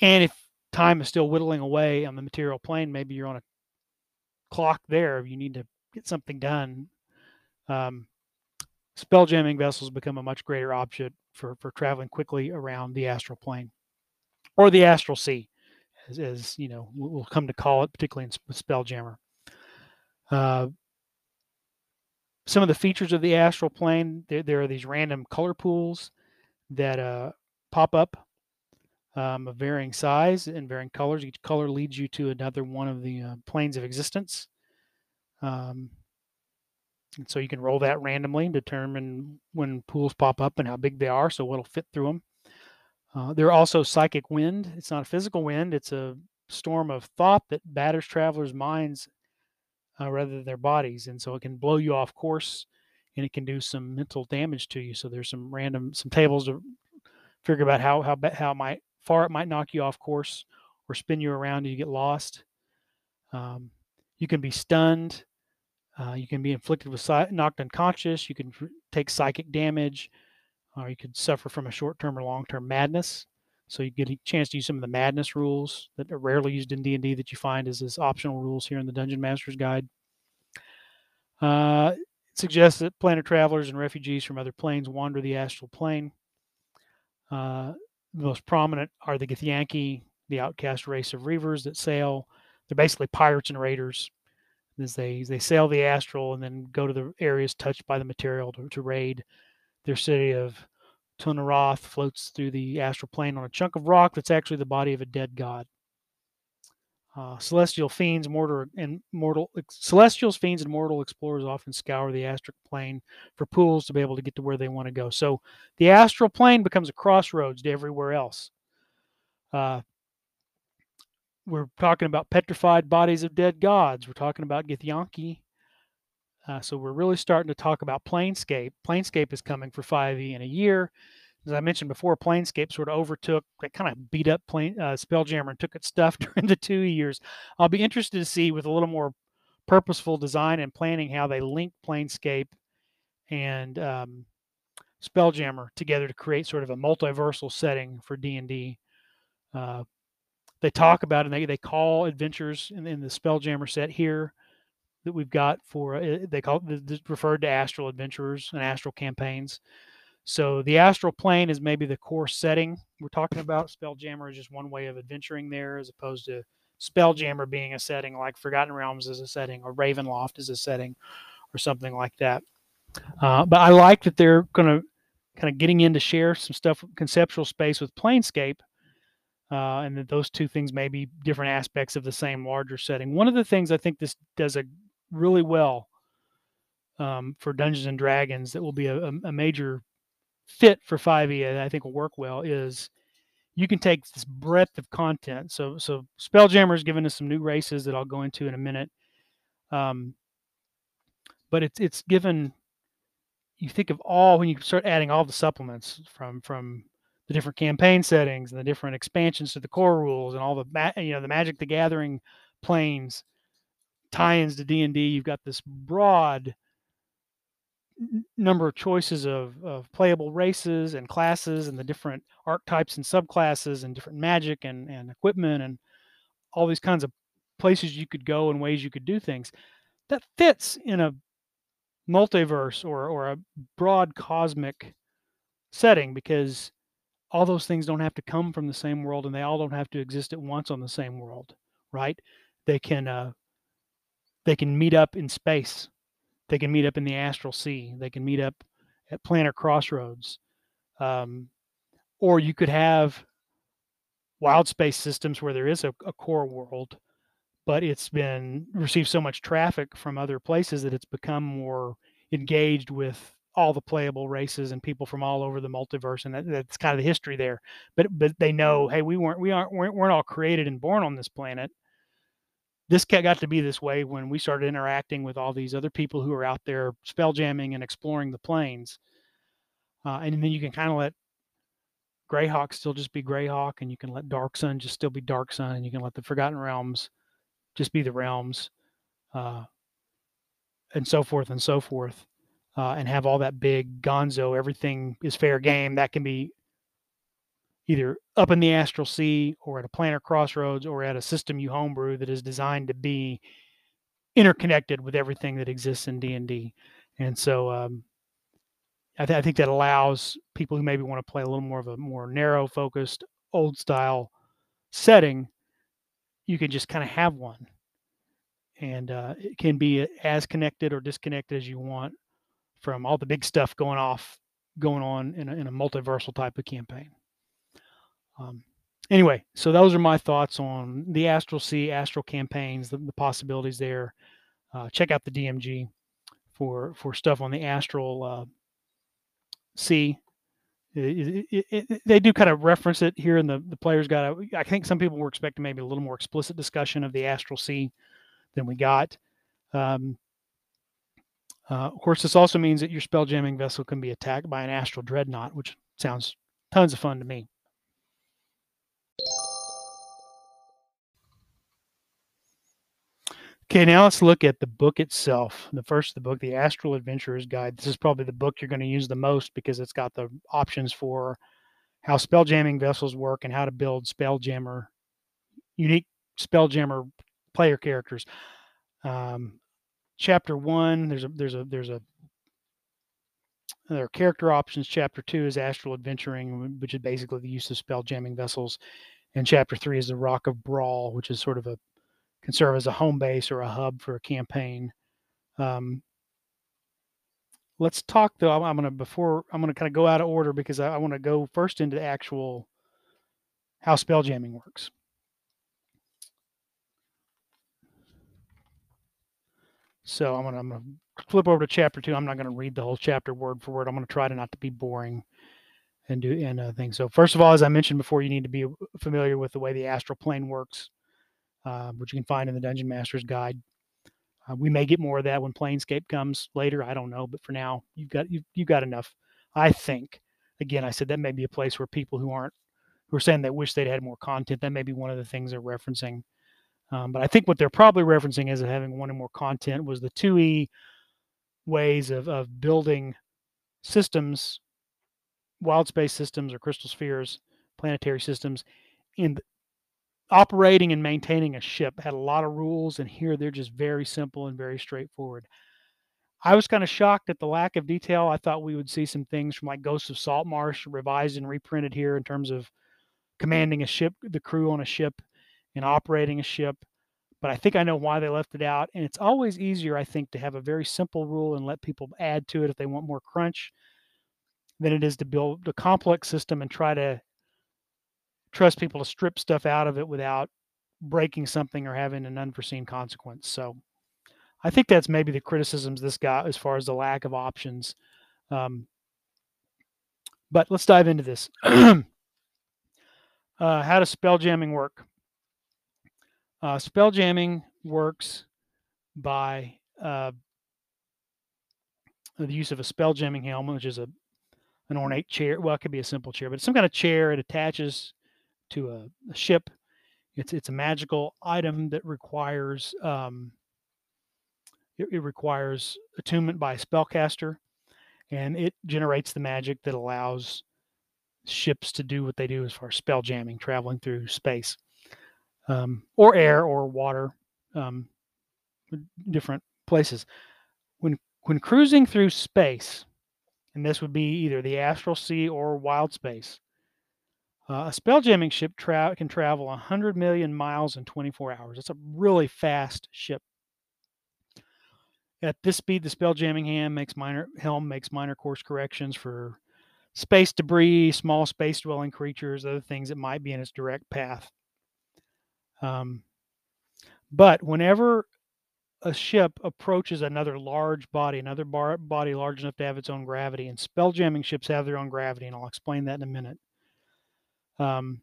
Speaker 1: and if time is still whittling away on the material plane, maybe you're on a clock there. You need to get something done. Um, spell jamming vessels become a much greater option for, for traveling quickly around the astral plane or the astral sea, as, as you know, we'll come to call it, particularly in Spelljammer. Uh, some of the features of the astral plane, there, there are these random color pools that uh, pop up um, of varying size and varying colors. Each color leads you to another one of the uh, planes of existence. Um, and so you can roll that randomly and determine when pools pop up and how big they are, so what'll fit through them. Uh, there are also psychic wind. It's not a physical wind, it's a storm of thought that batters travelers' minds uh, rather than their bodies. And so it can blow you off course and it can do some mental damage to you. So there's some random, some tables to figure about how, how, how might far it might knock you off course or spin you around and you get lost. Um, you can be stunned. Uh, you can be inflicted with knocked unconscious. You can take psychic damage, or you could suffer from a short-term or long-term madness. So you get a chance to use some of the madness rules that are rarely used in D&D that you find as, as optional rules here in the Dungeon Master's Guide. Uh, it suggests that planar travelers and refugees from other planes wander the astral plane. Uh, the most prominent are the Githyanki, the outcast race of reavers that sail. They're basically pirates and raiders. As they they sail the astral and then go to the areas touched by the material to, to raid. Their city of Tu'narath floats through the astral plane on a chunk of rock that's actually the body of a dead god. Uh, celestial fiends, mortal and mortal celestials, fiends, and mortal explorers often scour the astral plane for pools to be able to get to where they want to go. So the astral plane becomes a crossroads to everywhere else. Uh, we're talking about petrified bodies of dead gods. We're talking about Githyanki. Uh, so we're really starting to talk about Planescape. Planescape is coming for 5e in a year as I mentioned before, Planescape sort of overtook, that kind of beat up plane, uh, Spelljammer and took its stuff [LAUGHS] during the two years. I'll be interested to see with a little more purposeful design and planning how they link Planescape and um, Spelljammer together to create sort of a multiversal setting for D and D. Uh, they talk about and they, they call adventures in, in the Spelljammer set here that we've got for uh, they call it referred to astral adventurers and astral campaigns. So the astral plane is maybe the core setting we're talking about. Spelljammer is just one way of adventuring there, as opposed to Spelljammer being a setting like Forgotten Realms is a setting, or Ravenloft is a setting, or something like that. Uh, but I like that they're going to kind of getting in to share some stuff, conceptual space with Planescape, uh, and that those two things may be different aspects of the same larger setting. One of the things I think this does a really well um, for Dungeons and Dragons that will be a, a major fit for 5e that I think will work well is you can take this breadth of content. So so Spelljammer's given us some new races that I'll go into in a minute. Um, but it's it's given you think of all when you start adding all the supplements from from the different campaign settings and the different expansions to the core rules and all the you know the Magic the Gathering planes tie-ins to D&D you've got this broad number of choices of, of playable races and classes and the different archetypes and subclasses and different magic and, and equipment and all these kinds of places you could go and ways you could do things. That fits in a multiverse or, or a broad cosmic setting because all those things don't have to come from the same world and they all don't have to exist at once on the same world right? They can uh, they can meet up in space they can meet up in the astral sea. They can meet up at planar crossroads. Um, or you could have wild space systems where there is a, a, core world, but it's been received so much traffic from other places that it's become more engaged with all the playable races and people from all over the multiverse, and that, that's kind of the history there. But but they know, hey, we weren't we aren't weren't, weren't all created and born on this planet this got to be this way when we started interacting with all these other people who are out there spell jamming and exploring the planes. Uh, and then you can kind of let Greyhawk still just be Greyhawk, and you can let Dark Sun just still be Dark Sun, and you can let the Forgotten Realms just be the realms, uh, and so forth and so forth, uh, and have all that big Gonzo. Everything is fair game. That can be either up in the astral sea or at a planar crossroads or at a system you homebrew that is designed to be interconnected with everything that exists in D&D. And so um, I, th- I, think that allows people who maybe want to play a little more of a more narrow focused old style setting, you can just kind of have one. And uh, it can be as connected or disconnected as you want from all the big stuff going off, going on in a, in a multiversal type of campaign. Um, anyway, so those are my thoughts on the Astral Sea, Astral campaigns, the, the possibilities there. Uh, check out the DMG for for stuff on the Astral uh, Sea. It, it, it, they do kind of reference it here in the the players got. I think some people were expecting maybe a little more explicit discussion of the Astral Sea than we got. Um, uh, of course, this also means that your spell jamming vessel can be attacked by an astral dreadnought, which sounds tons of fun to me. Okay, now let's look at the book itself. The first, the book, The Astral Adventurer's Guide. This is probably the book you're going to use the most because it's got the options for how spelljamming vessels work and how to build spelljammer, unique spelljammer player characters. Um, chapter one, there's a there's a there's a there are character options. Chapter two is astral adventuring, which is basically the use of spelljamming vessels, and chapter three is the Rock of Bral, which is sort of a can serve as a home base or a hub for a campaign. Um, let's talk though. I'm, I'm to before I'm to kind of go out of order because I, I want to go first into actual how spell jamming works. So I'm gonna, I'm gonna flip over to chapter two. I'm not gonna read the whole chapter word for word. I'm gonna try to not to be boring and do and uh, things. So first of all, as I mentioned before, you need to be familiar with the way the astral plane works uh, which you can find in the Dungeon Master's Guide. Uh, we may get more of that when Planescape comes later. I don't know, but for now, you've got you've, you've got enough. I think. Again, I said that may be a place where people who aren't who are saying they wish they'd had more content. That may be one of the things they're referencing. Um, but I think what they're probably referencing as having one wanted more content was the 2E ways of, of building systems, wild space systems or crystal spheres, planetary systems in operating and maintaining a ship had a lot of rules, and here they're just very simple and very straightforward. I was kind of shocked at the lack of detail. I thought we would see some things from like Ghosts of Salt Marsh revised and reprinted here in terms of commanding a ship, the crew on a ship, and operating a ship. But I think I know why they left it out. And it's always easier, I think, to have a very simple rule and let people add to it if they want more crunch than it is to build a complex system and try to trust people to strip stuff out of it without breaking something or having an unforeseen consequence. So I think that's maybe the criticisms this got as far as the lack of options. Um, but let's dive into this. [CLEARS THROAT] Uh, how does spell jamming work? Uh, spell jamming works by uh, the use of a spell jamming helmet, which is a an ornate chair. Well, it could be a simple chair, but it's some kind of chair. It attaches to a, a ship. It's it's a magical item that requires um, it, it requires attunement by a spellcaster, and it generates the magic that allows ships to do what they do as far as spell jamming, traveling through space, um, or air or water, um, different places. When when cruising through space, and this would be either the astral sea or wild space, uh, a spell jamming ship tra- can travel 100 million miles in 24 hours. It's a really fast ship. At this speed, the spell jamming hand makes minor helm makes minor course corrections for space debris, small space dwelling creatures, other things that might be in its direct path. Um, but whenever a ship approaches another large body, another bar- body large enough to have its own gravity, and spell jamming ships have their own gravity, and I'll explain that in a minute. Um,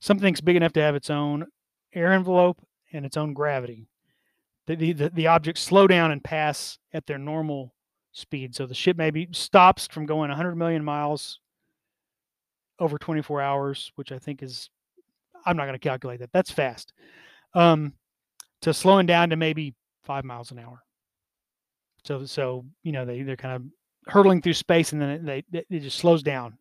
Speaker 1: something's big enough to have its own air envelope and its own gravity. The, the, the, objects slow down and pass at their normal speed. So the ship maybe stops from going 100 million miles over 24 hours, which I think is, I'm not going to calculate that. That's fast. Um, to slowing down to maybe five miles an hour. So, so you know, they they're kind of hurtling through space, and then they it just slows down.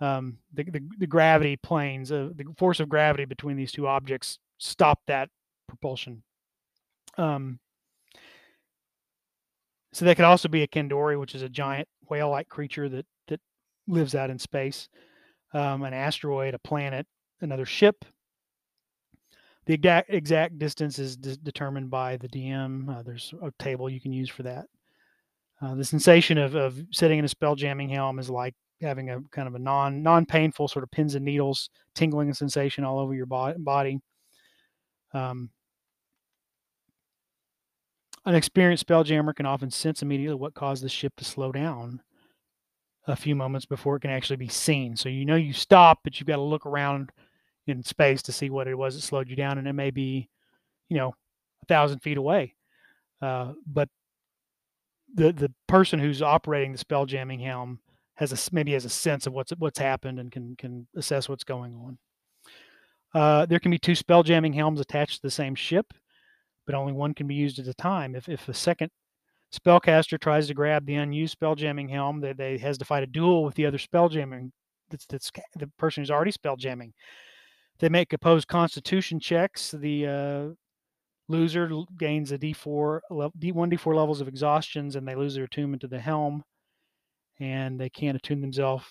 Speaker 1: Um, the, the the gravity planes, uh, the force of gravity between these two objects, stop that propulsion. Um, so they could also be a Kindori, which is a giant whale-like creature that that lives out in space. Um, an asteroid, a planet, another ship. The exact exact distance is d- determined by the DM. Uh, there's a table you can use for that. Uh, the sensation of, of sitting in a spell jamming helm is like having a kind of a non non painful sort of pins and needles tingling sensation all over your body. Um, an experienced spelljammer can often sense immediately what caused the ship to slow down a few moments before it can actually be seen. So you know you stop, but you've got to look around in space to see what it was that slowed you down, and it may be, you know, a thousand feet away. Uh, but the the person who's operating the spell jamming helm has a maybe has a sense of what's what's happened and can can assess what's going on. Uh, there can be two spell jamming helms attached to the same ship but only one can be used at a time. If, if a second spellcaster tries to grab the unused spell jamming helm, they, they has to fight a duel with the other spell jamming That's, that's the person who's already spell jamming. They make opposed constitution checks. The uh, loser gains a D4, D1, D4 levels of exhaustions, and they lose their attunement to the helm. And they can't attune themselves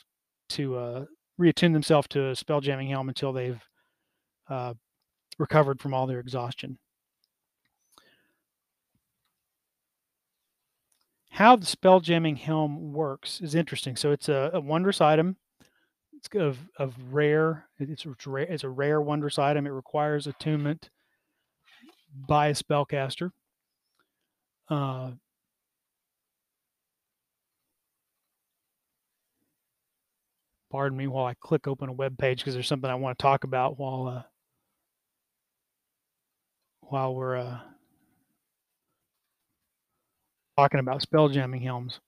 Speaker 1: to uh, reattune themselves to a spelljamming helm until they've uh, recovered from all their exhaustion. how the spell jamming helm works is interesting. So it's a, a wondrous item. It's of of rare. It's it's, rare, it's a rare wondrous item. It requires attunement by a spellcaster. Uh, pardon me while I click open a web page because there's something I want to talk about while uh, while we're uh, talking about spell jamming helms.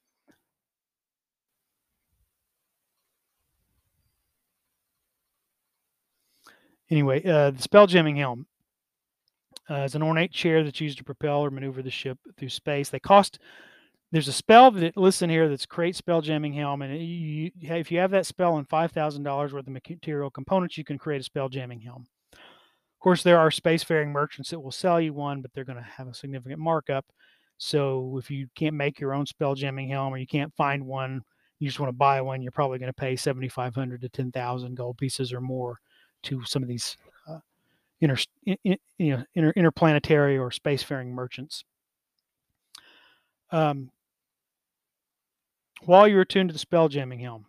Speaker 1: Anyway, uh, the spell jamming helm uh, is an ornate chair that's used to propel or maneuver the ship through space. They cost. There's a spell that listen here that's create spell jamming helm, and you, if you have that spell and five thousand dollars worth of material components, you can create a spell jamming helm. Of course, there are spacefaring merchants that will sell you one, but they're going to have a significant markup. So if you can't make your own spell jamming helm or you can't find one, you just want to buy one, you're probably going to pay 7,500 to 10,000 gold pieces or more to some of these uh, inter, in, you know, inter, interplanetary or spacefaring merchants. Um, while you're attuned to the spell jamming helm,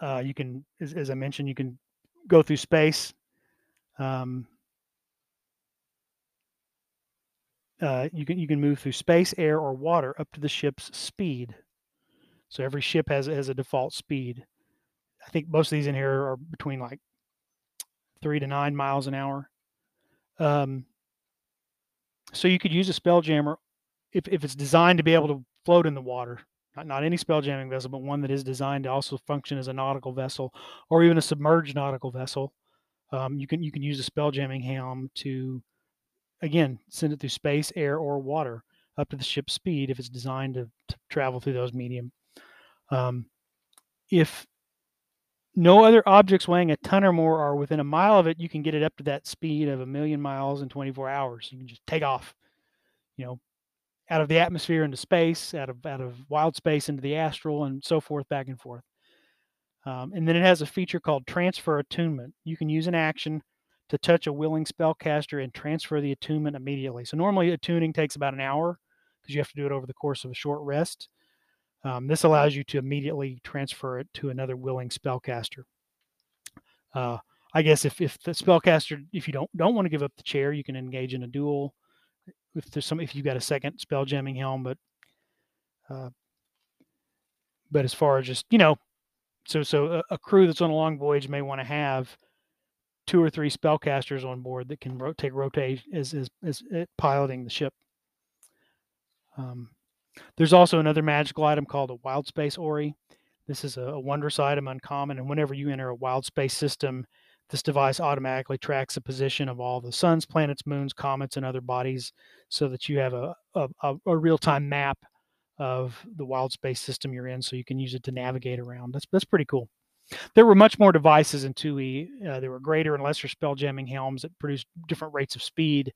Speaker 1: uh, you can, as, as, I mentioned, you can go through space. Um, uh, you can you can move through space, air, or water up to the ship's speed. So every ship has has a default speed. I think most of these in here are between like three to nine miles an hour. Um, so you could use a spell jammer if, if it's designed to be able to float in the water. Not, not any spell jamming vessel, but one that is designed to also function as a nautical vessel or even a submerged nautical vessel. Um, you can you can use a spell jamming helm to again send it through space, air, or water up to the ship's speed if it's designed to, to travel through those medium. Um, if no other objects weighing a ton or more are within a mile of it, you can get it up to that speed of a million miles in 24 hours. You can just take off, you know, out of the atmosphere into space, out of out of wild space into the astral, and so forth, back and forth. Um, and then it has a feature called transfer attunement. You can use an action to touch a willing spellcaster and transfer the attunement immediately. So normally attuning takes about an hour because you have to do it over the course of a short rest. Um, this allows you to immediately transfer it to another willing spellcaster. Uh, I guess if, if the spellcaster, if you don't don't want to give up the chair, you can engage in a duel. If there's some, if you've got a second spell jamming helm, but uh, but as far as just you know, so so a, a crew that's on a long voyage may want to have two or three spellcasters on board that can ro- take rotate as as, as piloting the ship. Um, there's also another magical item called a wild space orrery. This is a, a wondrous item, uncommon, and whenever you enter a wild space system, this device automatically tracks the position of all the suns, planets, moons, comets, and other bodies so that you have a, a, a real time map of the wild space system you're in so you can use it to navigate around. That's, that's pretty cool. There were much more devices in 2E. Uh, there were greater and lesser spell jamming helms that produced different rates of speed.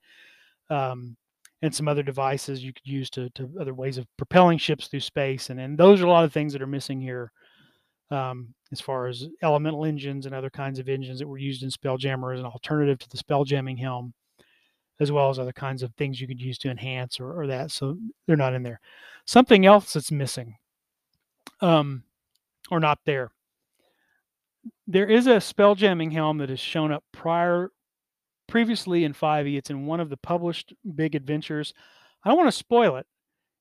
Speaker 1: Um, and some other devices you could use to, to other ways of propelling ships through space. And, and those are a lot of things that are missing here um, as far as elemental engines and other kinds of engines that were used in Spelljammer as an alternative to the spelljamming helm, as well as other kinds of things you could use to enhance or, or that. So they're not in there. Something else that's missing um, or not there. There is a spelljamming helm that has shown up prior previously in 5e. It's in one of the published big adventures. I don't want to spoil it.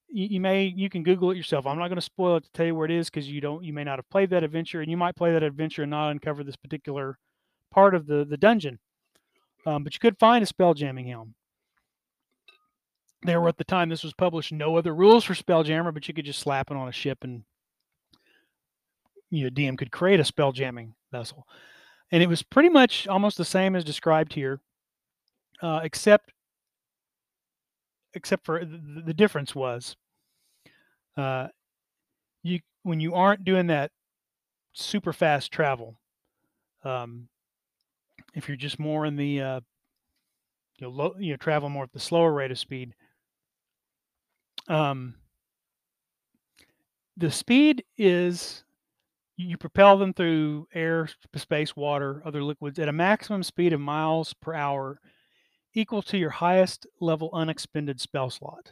Speaker 1: You, you may you can Google it yourself. I'm not going to spoil it to tell you where it is because you don't you may not have played that adventure and you might play that adventure and not uncover this particular part of the the dungeon. Um, but you could find a spell jamming helm. There were at the time this was published no other rules for spelljammer, but you could just slap it on a ship and you know DM could create a spell jamming vessel. And it was pretty much almost the same as described here uh, except except for the, the difference was uh, you when you aren't doing that super fast travel um, if you're just more in the uh, you know, you know travel more at the slower rate of speed um, the speed is you propel them through air space water other liquids at a maximum speed of miles per hour equal to your highest level unexpended spell slot.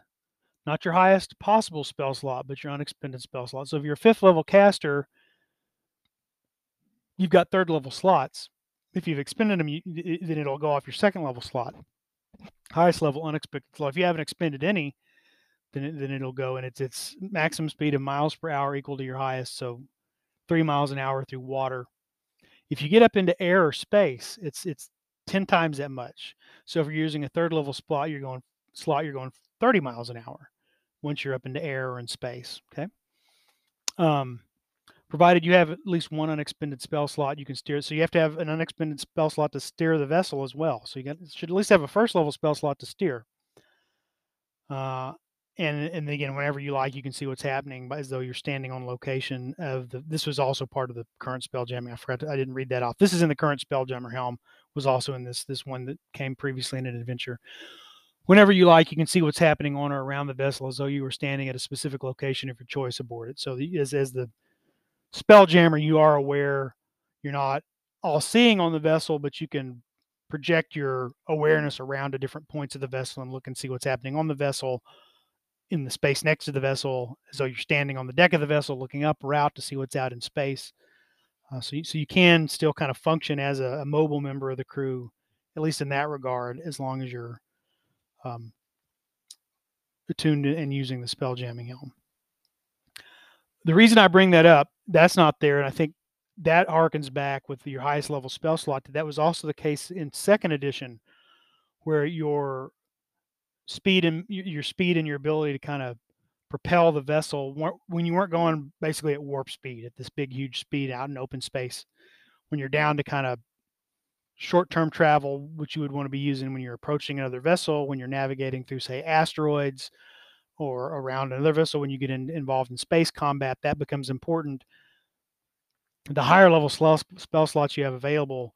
Speaker 1: Not your highest possible spell slot, but your unexpended spell slot. So if you're a fifth level caster, you've got third level slots. If you've expended them, you, then it'll go off your second level slot. Highest level unexpected slot. If you haven't expended any, then it, then it'll go and it's its maximum speed of miles per hour equal to your highest. So three miles an hour through water. If you get up into air or space, it's it's 10 times that much. So if you're using a third level slot, you're going slot, you're going 30 miles an hour once you're up into air or in space. Okay. Um, provided you have at least one unexpended spell slot, you can steer it. So you have to have an unexpended spell slot to steer the vessel as well. So you got, should at least have a first level spell slot to steer. Uh, and and again, whenever you like, you can see what's happening as though you're standing on location of the. This was also part of the current spell jamming. I forgot. To, I didn't read that off. This is in the current spell jammer helm. Was also in this this one that came previously in an adventure. Whenever you like, you can see what's happening on or around the vessel as though you were standing at a specific location of your choice aboard it. So the, as as the spell jammer, you are aware. You're not all seeing on the vessel, but you can project your awareness around to different points of the vessel and look and see what's happening on the vessel in the space next to the vessel as though you're standing on the deck of the vessel looking up or out to see what's out in space. Uh, so, you, so you can still kind of function as a, a, mobile member of the crew, at least in that regard, as long as you're um, attuned and using the spell jamming helm. The reason I bring that up, that's not there, and I think that harkens back with your highest level spell slot. That was also the case in second edition, where your speed and your speed and your ability to kind of propel the vessel when you weren't going basically at warp speed at this big huge speed out in open space when you're down to kind of short-term travel which you would want to be using when you're approaching another vessel when you're navigating through say asteroids or around another vessel when you get in, involved in space combat that becomes important. The higher level spell, spell slots you have available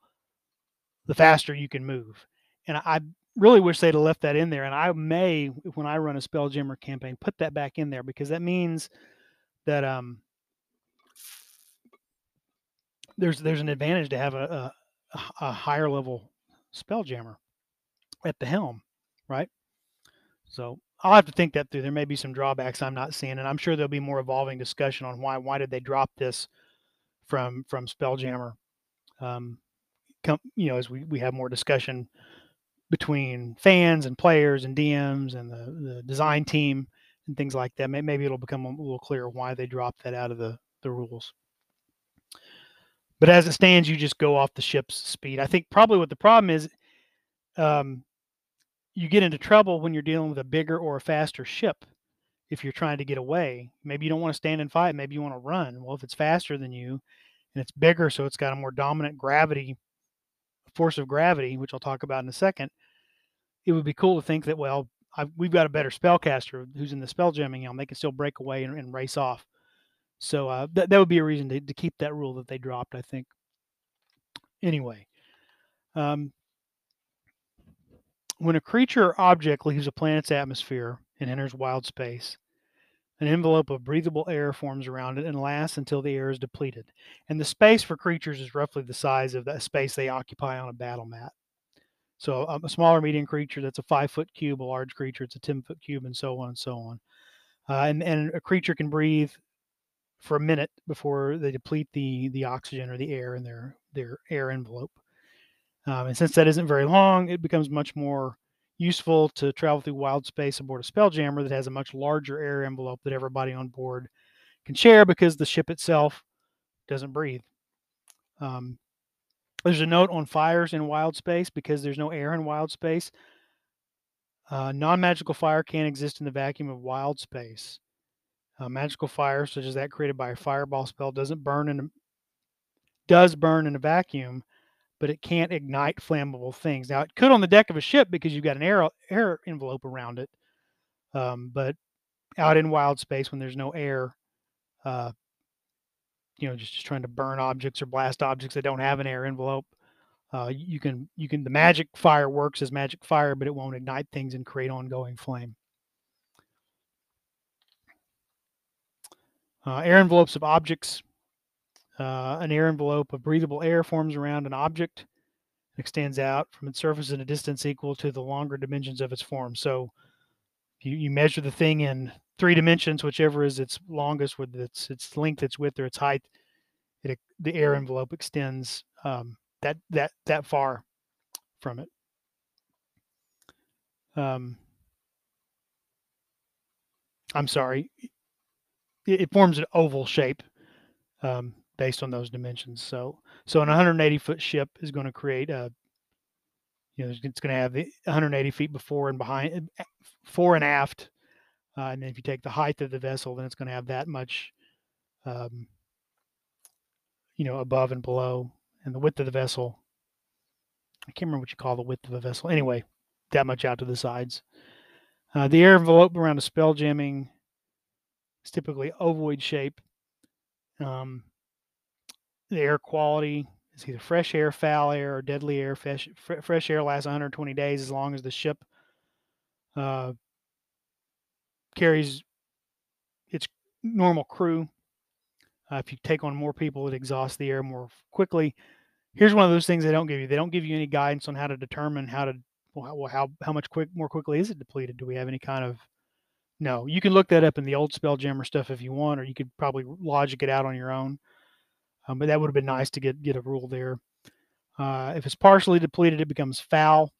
Speaker 1: the faster you can move. And i really wish they'd have left that in there. And I may, when I run a Spelljammer campaign, put that back in there because that means that um, there's there's an advantage to have a, a, a higher level Spelljammer at the helm, right? So I'll have to think that through. There may be some drawbacks I'm not seeing, and I'm sure there'll be more evolving discussion on why why did they drop this from from Spelljammer. Um, come, you know, as we we have more discussion between fans and players and DMs and the, the design team and things like that. Maybe it'll become a little clearer why they dropped that out of the, the rules. But as it stands, you just go off the ship's speed. I think probably what the problem is, um, you get into trouble when you're dealing with a bigger or a faster ship. If you're trying to get away, maybe you don't want to stand and fight. Maybe you want to run. Well, if it's faster than you and it's bigger, so it's got a more dominant gravity force of gravity, which I'll talk about in a second, it would be cool to think that well, I've, we've got a better spellcaster who's in the spell jamming helm. They can still break away and, and race off. So uh, that that would be a reason to, to keep that rule that they dropped. I think. Anyway, um, when a creature or object leaves a planet's atmosphere and enters wild space, an envelope of breathable air forms around it and lasts until the air is depleted. And the space for creatures is roughly the size of the space they occupy on a battle mat. So a, a smaller medium creature that's a five foot cube, a large creature it's a ten foot cube, and so on and so on. Uh, and and a creature can breathe for a minute before they deplete the the oxygen or the air in their their air envelope. Um, and since that isn't very long, it becomes much more useful to travel through wild space aboard a spelljammer that has a much larger air envelope that everybody on board can share because the ship itself doesn't breathe. Um, there's a note on fires in wild space because there's no air in wild space. Uh, non magical fire can't exist in the vacuum of wild space. Uh, magical fire, such as that created by a fireball spell, doesn't burn in a, does burn in a vacuum, but it can't ignite flammable things. Now it could on the deck of a ship because you've got an air air envelope around it, um, but out in wild space when there's no air, uh, you know, just, just trying to burn objects or blast objects that don't have an air envelope. Uh, you can you can the magic fire works as magic fire, but it won't ignite things and create ongoing flame. Uh, air envelopes of objects. Uh, an air envelope of breathable air forms around an object and extends out from its surface in a distance equal to the longer dimensions of its form. So you, you measure the thing in three dimensions, whichever is its longest with its its length, its width, or its height. It, the air envelope extends um, that that that far from it. Um, I'm sorry. It, it, forms an oval shape um, based on those dimensions. So so an 180 foot ship is going to create a you know it's going to have the 180 feet before and behind, fore and aft uh, and then if you take the height of the vessel, then it's going to have that much, um, you know, above and below, and the width of the vessel. I can't remember what you call the width of a vessel. Anyway, that much out to the sides. Uh, the air envelope around a spell jamming is typically ovoid shape. Um, the air quality is either fresh air, foul air, or deadly air. Fresh, fresh air lasts 120 days as long as the ship uh, carries its normal crew. Uh, if you take on more people, it exhausts the air more quickly. Here's one of those things they don't give you. They don't give you any guidance on how to determine how to well, how how much quick more quickly is it depleted? Do we have any kind of no? You can look that up in the old Spelljammer stuff if you want, or you could probably logic it out on your own. Um, but that would have been nice to get get a rule there. Uh, if it's partially depleted, it becomes foul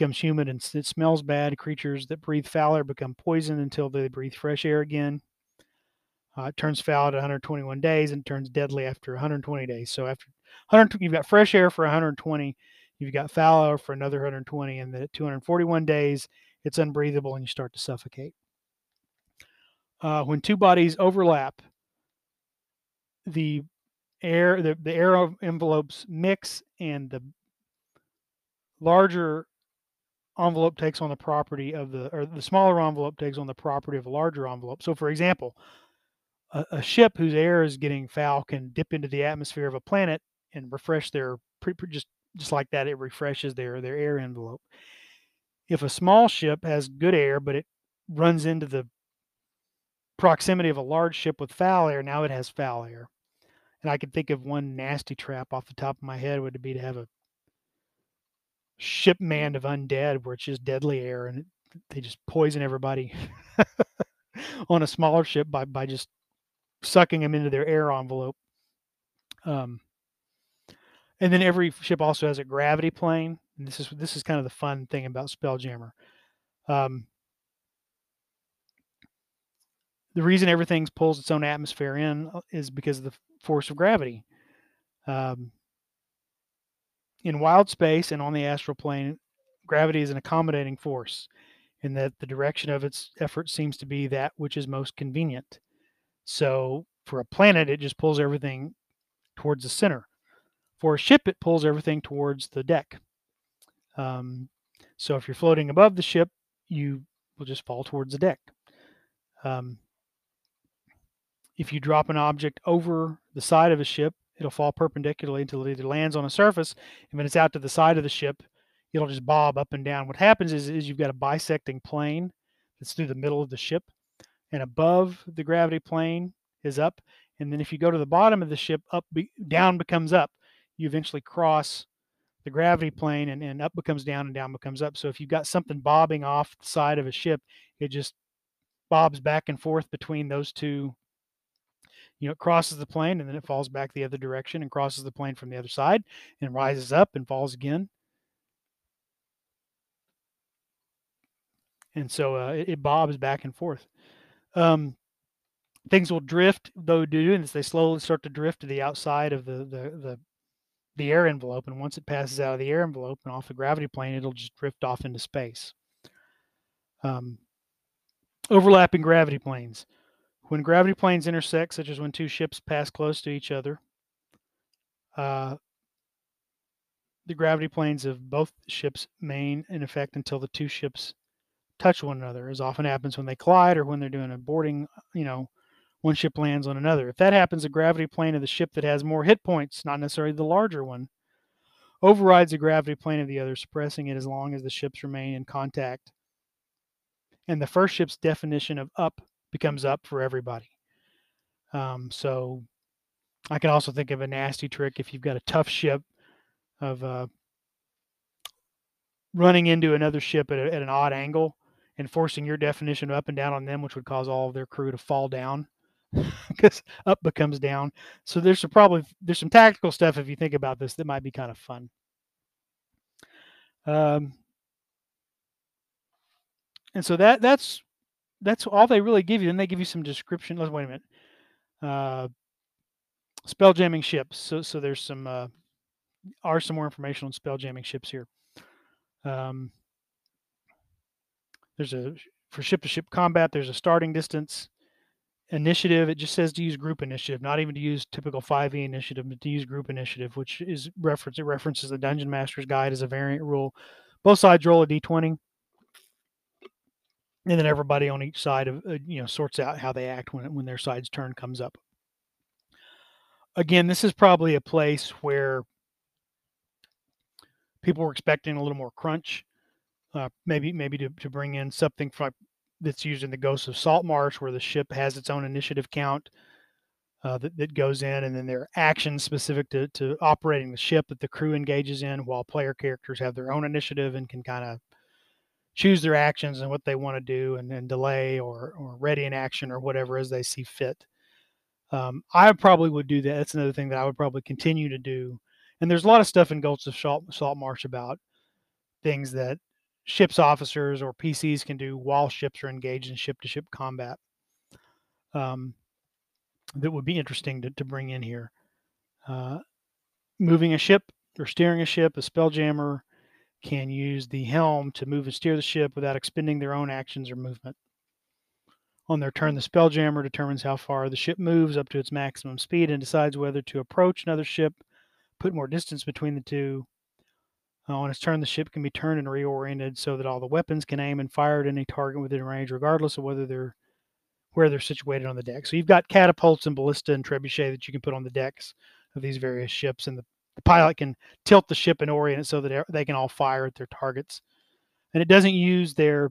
Speaker 1: becomes humid and it smells bad. Creatures that breathe foul air become poisoned until they breathe fresh air again. Uh, it turns foul at 121 days and turns deadly after 120 days. So after 100, you've got fresh air for 120, you've got foul air for another 120, and then at 241 days, it's unbreathable and you start to suffocate. Uh, when two bodies overlap, the air the, the air envelopes mix and the larger envelope takes on the property of the or the smaller envelope takes on the property of a larger envelope. So for example a, a ship whose air is getting foul can dip into the atmosphere of a planet and refresh their just just like that it refreshes their their air envelope. If a small ship has good air but it runs into the proximity of a large ship with foul air now it has foul air and I could think of one nasty trap off the top of my head would be to have a ship manned of undead where it's just deadly air and they just poison everybody [LAUGHS] on a smaller ship by, by just sucking them into their air envelope. Um, and then every ship also has a gravity plane. And this is this is kind of the fun thing about Spelljammer. Um, the reason everything pulls its own atmosphere in uh, is because of the force of gravity. Um, in wild space and on the astral plane, gravity is an accommodating force in that the direction of its effort seems to be that which is most convenient. So for a planet, it just pulls everything towards the center. For a ship, it pulls everything towards the deck. Um, so if you're floating above the ship, you will just fall towards the deck. Um, if you drop an object over the side of a ship, it'll fall perpendicularly until it either lands on a surface, and when it's out to the side of the ship, it'll just bob up and down. What happens is, is you've got a bisecting plane that's through the middle of the ship, and above the gravity plane is up, and then if you go to the bottom of the ship, up be, down becomes up. You eventually cross the gravity plane, and, and up becomes down, and down becomes up. So if you've got something bobbing off the side of a ship, it just bobs back and forth between those two you know, it crosses the plane and then it falls back the other direction and crosses the plane from the other side and rises up and falls again. And so uh, it, it, bobs back and forth. Um, things will drift, though, doing this, they slowly start to drift to the outside of the, the, the, the air envelope. And once it passes out of the air envelope and off the gravity plane, it'll just drift off into space. Um, overlapping gravity planes. When gravity planes intersect, such as when two ships pass close to each other, uh, the gravity planes of both ships remain in effect until the two ships touch one another, as often happens when they collide or when they're doing a boarding, you know, one ship lands on another. If that happens, the gravity plane of the ship that has more hit points, not necessarily the larger one, overrides the gravity plane of the other, suppressing it as long as the ships remain in contact. And the first ship's definition of up becomes up for everybody. Um, so I can also think of a nasty trick if you've got a tough ship of uh, running into another ship at, a, at, an odd angle and forcing your definition up and down on them, which would cause all of their crew to fall down [LAUGHS] because up becomes down. So there's some probably there's some tactical stuff if you think about this that might be kind of fun. Um, and so that that's that's all they really give you. Then they give you some description. Let's wait a minute. Uh, spell jamming ships. So so there's some uh, are some more information on spell jamming ships here. Um, there's a for ship to ship combat. There's a starting distance initiative. It just says to use group initiative, not even to use typical 5e initiative, but to use group initiative, which is reference. It references the Dungeon Master's Guide as a variant rule. Both sides roll a d20 and then everybody on each side of uh, you know sorts out how they act when when their side's turn comes up. Again, this is probably a place where people were expecting a little more crunch, uh, maybe maybe to, to bring in something from that's used in the Ghosts of Salt Marsh, where the ship has its own initiative count uh, that, that goes in, and then there are actions specific to, to operating the ship that the crew engages in, while player characters have their own initiative and can kind of choose their actions and what they want to do and then delay or, or ready in action or whatever as they see fit. Um, I probably would do that. That's another thing that I would probably continue to do. And there's a lot of stuff in Ghosts of Salt, Marsh about things that ships officers or PCs can do while ships are engaged in ship to ship combat. Um, that would be interesting to, to bring in here. Uh, moving a ship or steering a ship, a spelljammer can use the helm to move and steer the ship without expending their own actions or movement. On their turn, the spelljammer determines how far the ship moves up to its maximum speed and decides whether to approach another ship, put more distance between the two. Uh, on its turn, the ship can be turned and reoriented so that all the weapons can aim and fire at any target within range, regardless of whether they're where they're situated on the deck. So you've got catapults and ballista and trebuchet that you can put on the decks of these various ships, and the, the pilot can tilt the ship and orient it so that they can all fire at their targets. And it doesn't use their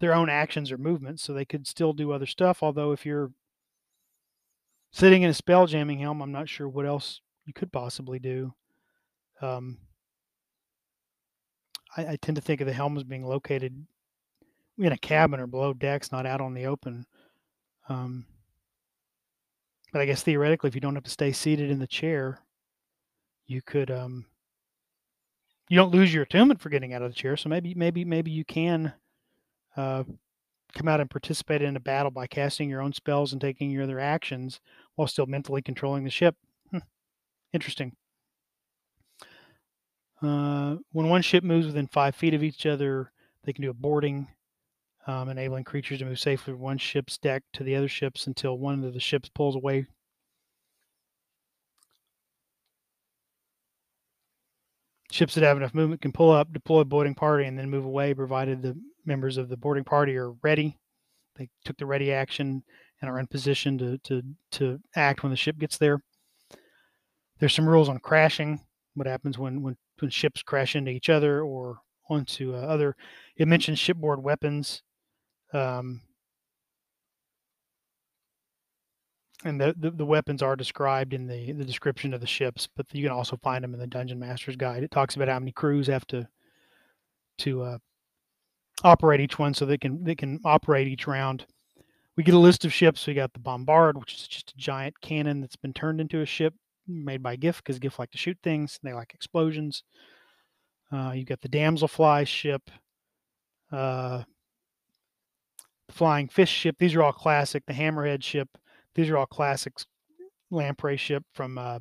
Speaker 1: their own actions or movements, so they could still do other stuff. Although if you're sitting in a spell jamming helm, I'm not sure what else you could possibly do. Um, I, I, tend to think of the helm as being located in a cabin or below decks, not out on the open. Um, but I guess theoretically, if you don't have to stay seated in the chair, you could. Um, you don't lose your attunement for getting out of the chair, so maybe, maybe, maybe you can uh, come out and participate in a battle by casting your own spells and taking your other actions while still mentally controlling the ship. Hmm. Interesting. Uh, when one ship moves within five feet of each other, they can do a boarding um, enabling creatures to move safely from one ship's deck to the other ships until one of the ships pulls away. Ships that have enough movement can pull up, deploy boarding party, and then move away, provided the members of the boarding party are ready. They took the ready action and are in position to to to act when the ship gets there. There's some rules on crashing. What happens when when when ships crash into each other or onto uh, other? It mentions shipboard weapons um, and the, the, the, weapons are described in the, the description of the ships, but you can also find them in the Dungeon Master's Guide. It talks about how many crews have to to uh, operate each one, so they can they can operate each round. We get a list of ships. We got the Bombard, which is just a giant cannon that's been turned into a ship made by Giff because Giff like to shoot things. They like explosions. Uh, you got the Damselfly ship. Uh, Flying Fish ship. These are all classic. The Hammerhead ship. These are all classics. Lamprey ship from uh,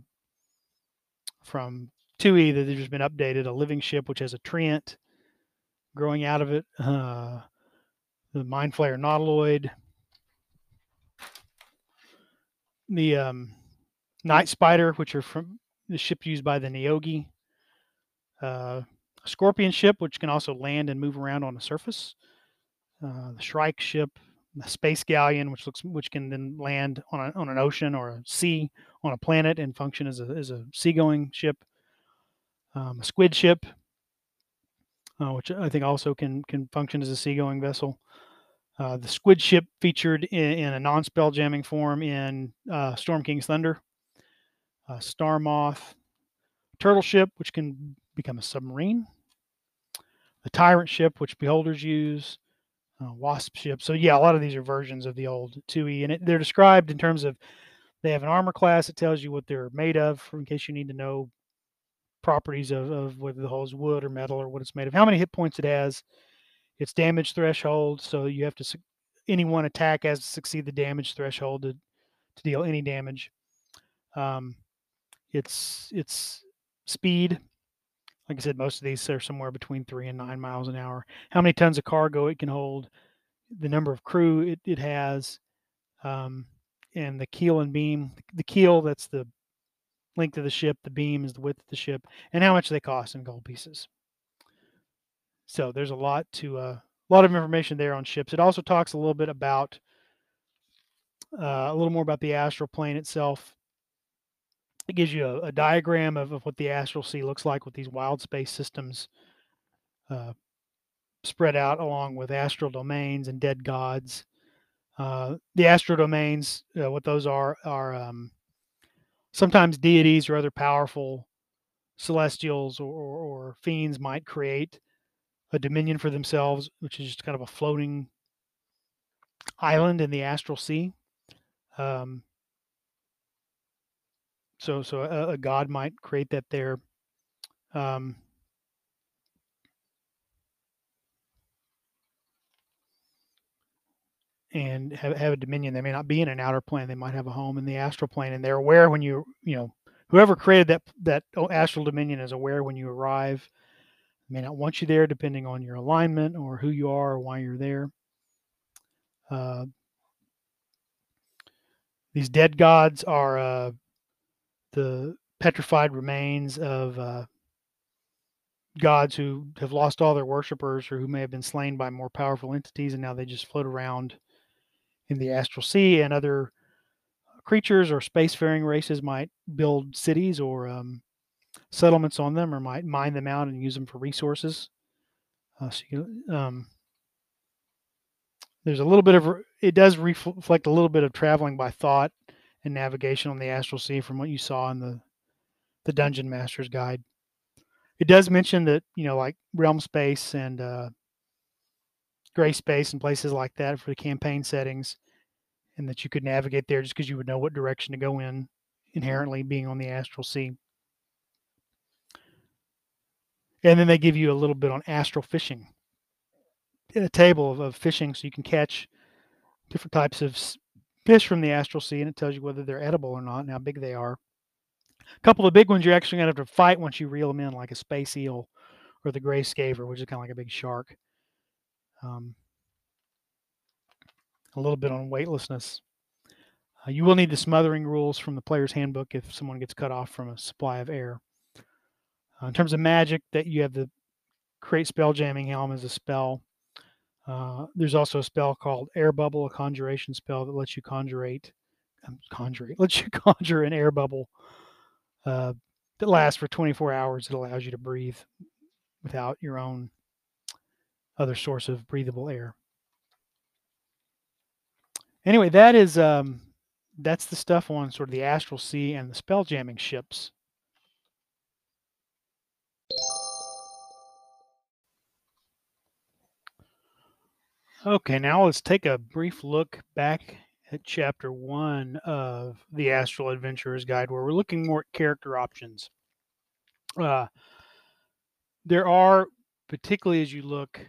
Speaker 1: from 2E that has just been updated. A living ship which has a treant growing out of it. Uh, the Mind Flayer Nautiloid. The um, Night Spider, which are from the ship used by the Neogi. Uh, a Scorpion ship, which can also land and move around on the surface. Uh, the Shrike ship, the Space Galleon, which looks which can then land on, a, on an ocean or a sea on a planet and function as a as a seagoing ship. Um, a Squid ship, uh, which I think also can can function as a seagoing vessel. Uh, the Squid ship featured in, in a non-spell jamming form in uh, Storm King's Thunder. Star Moth, Turtle ship, which can become a submarine. The Tyrant ship, which beholders use uh, wasp ship. So yeah, a lot of these are versions of the old 2e, and it, they're described in terms of they have an armor class that tells you what they're made of, in case you need to know properties of, of whether the hull is wood or metal or what it's made of. How many hit points it has, its damage threshold. So you have to any one attack has to succeed the damage threshold to to deal any damage. Um, it's it's speed like I said, most of these are somewhere between three and nine miles an hour. How many tons of cargo it can hold, the number of crew it, it has, um, and the keel and beam. The keel, that's the length of the ship. The beam is the width of the ship, and how much they cost in gold pieces. So there's a lot to uh, a lot of information there on ships. It also talks a little bit about uh, a little more about the astral plane itself it gives you a, a diagram of, of, what the astral sea looks like with these wild space systems uh, spread out along with astral domains and dead gods. Uh, the astral domains, uh, what those are, are um, sometimes deities or other powerful celestials or, or, or, fiends might create a dominion for themselves, which is just kind of a floating island in the astral sea. Um, so so a, a god might create that there. Um, and have, have a dominion. They may not be in an outer plane. They might have a home in the astral plane, and they're aware when you you know whoever created that that astral dominion is aware when you arrive. May not want you there, depending on your alignment or who you are or why you're there. Uh, these dead gods are uh, the petrified remains of uh, gods who have lost all their worshippers or who may have been slain by more powerful entities and now they just float around in the astral sea and other creatures or spacefaring races might build cities or um, settlements on them or might mine them out and use them for resources. Uh, so you, um, there's a little bit of it does reflect a little bit of traveling by thought and navigation on the astral sea from what you saw in the the dungeon master's guide. It does mention that you know like Realmspace and uh, Greyspace and places like that for the campaign settings and that you could navigate there just because you would know what direction to go in inherently being on the astral sea. And then they give you a little bit on astral fishing. A table of, of fishing so you can catch different types of fish from the astral sea and it tells you whether they're edible or not and how big they are a couple of big ones you're actually going to have to fight once you reel them in, like a space eel or the gray scavver, which is kind of like a big shark. Um, a little bit on weightlessness. Uh, you will need the smothering rules from the player's handbook if someone gets cut off from a supply of air. Uh, in terms of magic, that you have the create spell jamming helm as a spell. Uh, there's also a spell called Air Bubble, a conjuration spell that lets you conjurate, um, conjure, [LAUGHS] lets you conjure an air bubble uh, that lasts for 24 hours. It allows you to breathe without your own other source of breathable air. Anyway, that is um, that's the stuff on sort of the astral sea and the spell jamming ships. Okay, now let's take a brief look back at chapter one of the Astral Adventurer's Guide, where we're looking more at character options. Uh, there are, particularly as you look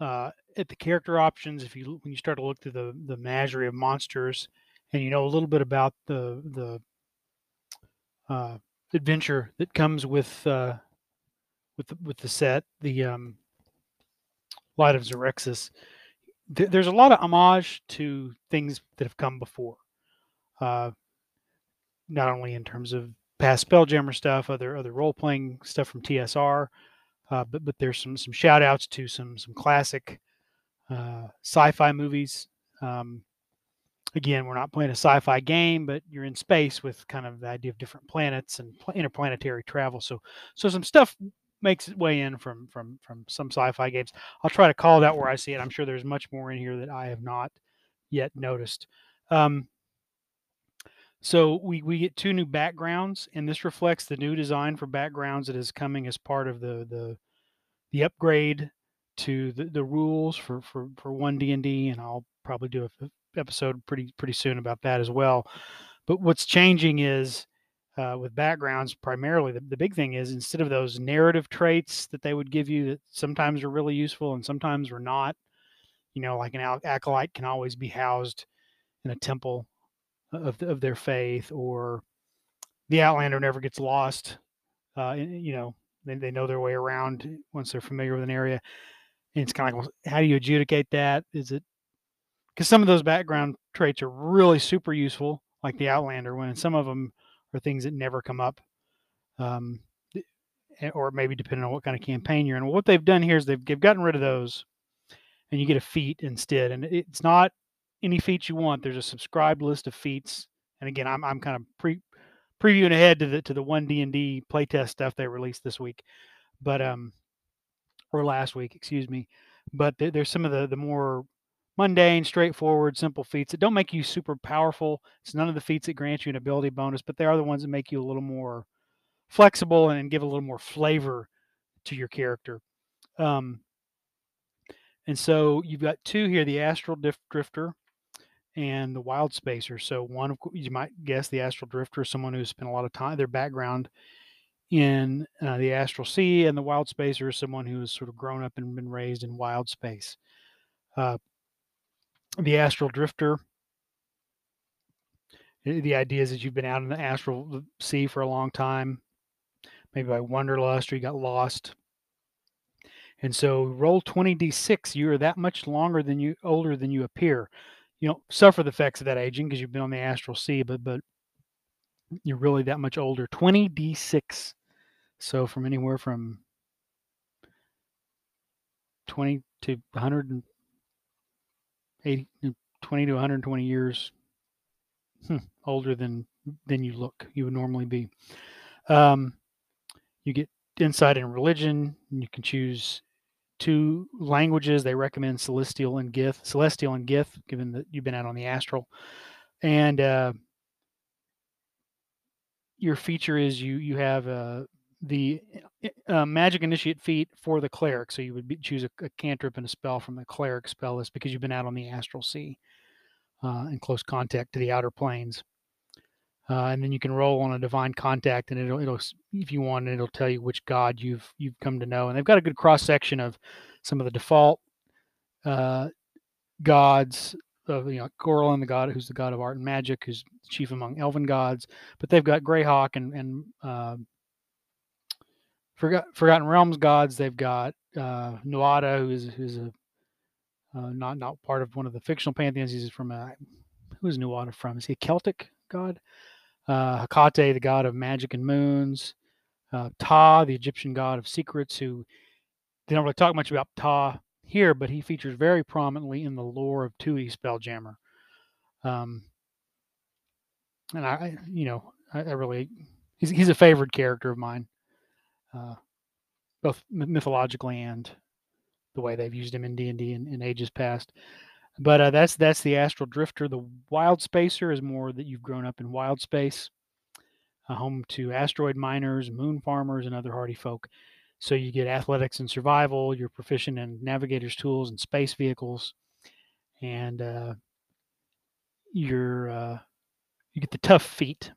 Speaker 1: uh, at the character options, if you when you start to look through the the menagerie of monsters, and you know a little bit about the the uh, adventure that comes with uh, with the, with the set, the um, Light of Xerxes th- there's a lot of homage to things that have come before. Uh, not only in terms of past Spelljammer stuff, other other role playing stuff from TSR, uh, but but there's some some shout outs to some some classic uh, sci-fi movies. Um, again, we're not playing a sci-fi game, but you're in space with kind of the idea of different planets and interplanetary travel. So so some stuff makes its way in from from from some sci-fi games. I'll try to call that where I see it. I'm sure there's much more in here that I have not yet noticed. Um, so we we get two new backgrounds, and this reflects the new design for backgrounds that is coming as part of the the the upgrade to the, the rules for for for one D and D, and I'll probably do a episode pretty pretty soon about that as well. But what's changing is uh, with backgrounds primarily the, the big thing is instead of those narrative traits that they would give you that sometimes are really useful and sometimes are not you know like an acolyte can always be housed in a temple of, the, of their faith or the outlander never gets lost uh, you know they, they know their way around once they're familiar with an area. And it's kind of like how do you adjudicate that? Is it because some of those background traits are really super useful like the outlander when some of them or things that never come up. Um, eh, or maybe depending on what kind of campaign you're in. What they've done here is they've, they've gotten rid of those and you get a feat instead. And it's not any feats you want. There's a subscribed list of feats. And again, I'm, I'm kind of pre previewing ahead to the, to the one D and D playtest stuff they released this week, but, um, or last week, excuse me. But there, there's some of the, the more mundane, straightforward, simple feats that don't make you super powerful. It's none of the feats that grant you an ability bonus, but they are the ones that make you a little more flexible and give a little more flavor to your character. Um, and so you've got two here: the Astral Drifter and the Wild Spacer. So one, you might guess, the Astral Drifter is someone who's spent a lot of time, their background in uh, the astral sea, and the Wild Spacer is someone who has sort of grown up and been raised in wild space. Uh, the astral drifter. Eh, the idea is that you've been out in the astral sea for a long time, maybe by wanderlust or you got lost. And so roll 20d6, you are that much longer than you older than you appear. You don't suffer the effects of that aging because you've been on the astral sea, but but you're really that much older. 20d6. So from anywhere from 20 to 180 20 to 120 years hmm, older than than you look you would normally be. Um, you get insight in religion you can choose two languages. They recommend celestial and gith celestial and gith given that you've been out on the astral. And uh, your feature is you you have uh, the uh, magic initiate feat for the cleric. So you would be, choose a, a, cantrip and a spell from the cleric spell list because you've been out on the astral sea uh, in close contact to the outer planes. Uh, and then you can roll on a divine contact, and it'll it'll if you want, it'll tell you which god you've you've come to know. And they've got a good cross section of some of the default uh, gods of you know Corellon, the god who's the god of art and magic, who's chief among elven gods. But they've got Greyhawk and and uh, Forgot, Forgotten Realms gods. They've got uh, Nuada, who is who's a uh, not not part of one of the fictional pantheons. He's from a who is Nuada from? Is he a Celtic god? Uh, the god of magic and moons. Uh, Ptah, the Egyptian god of secrets, who they don't really talk much about Ptah here, but he features very prominently in the lore of 2e Spelljammer. Um, and I, you know, I, I really he's he's a favorite character of mine uh, both mythologically and the way they've used him in D and D in ages past. But uh, that's that's the astral drifter. The wild spacer is more that you've grown up in wild space, home to asteroid miners, moon farmers, and other hardy folk. So you get athletics and survival. You're proficient in navigator's tools and space vehicles, and uh, you're uh, you get the tough feat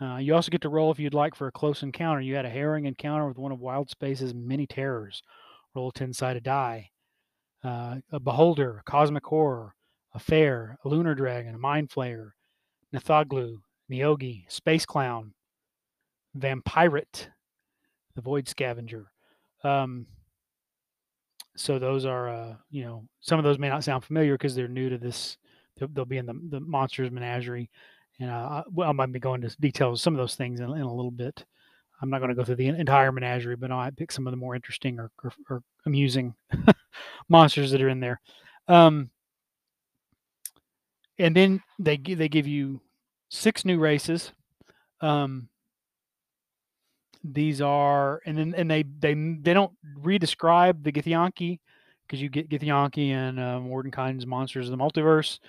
Speaker 1: uh, you also get to roll if you'd like for a close encounter. You had a harrowing encounter with one of Wild Space's many terrors. Roll a 10 sided die. Uh, a Beholder, a Cosmic Horror, a Feyr, a Lunar Dragon, a Mind Flayer, Neh-thalggu, Neogi, Space Clown, Vampirate, the Void Scavenger. Um, so those are, uh, you know, some of those may not sound familiar because they're new to this. They'll, they'll be in the, the Monsters Menagerie and uh, well, I might be going into details some of those things in, in a little bit. I'm not going to go through the entire menagerie, but I might pick some of the more interesting or, or, or amusing [LAUGHS] monsters that are in there. Um, and then they they give you six new races. Um, these are and then and they they they don't redescribe the Githyanki because you get Githyanki and uh, Mordenkainen's Monsters of the Multiverse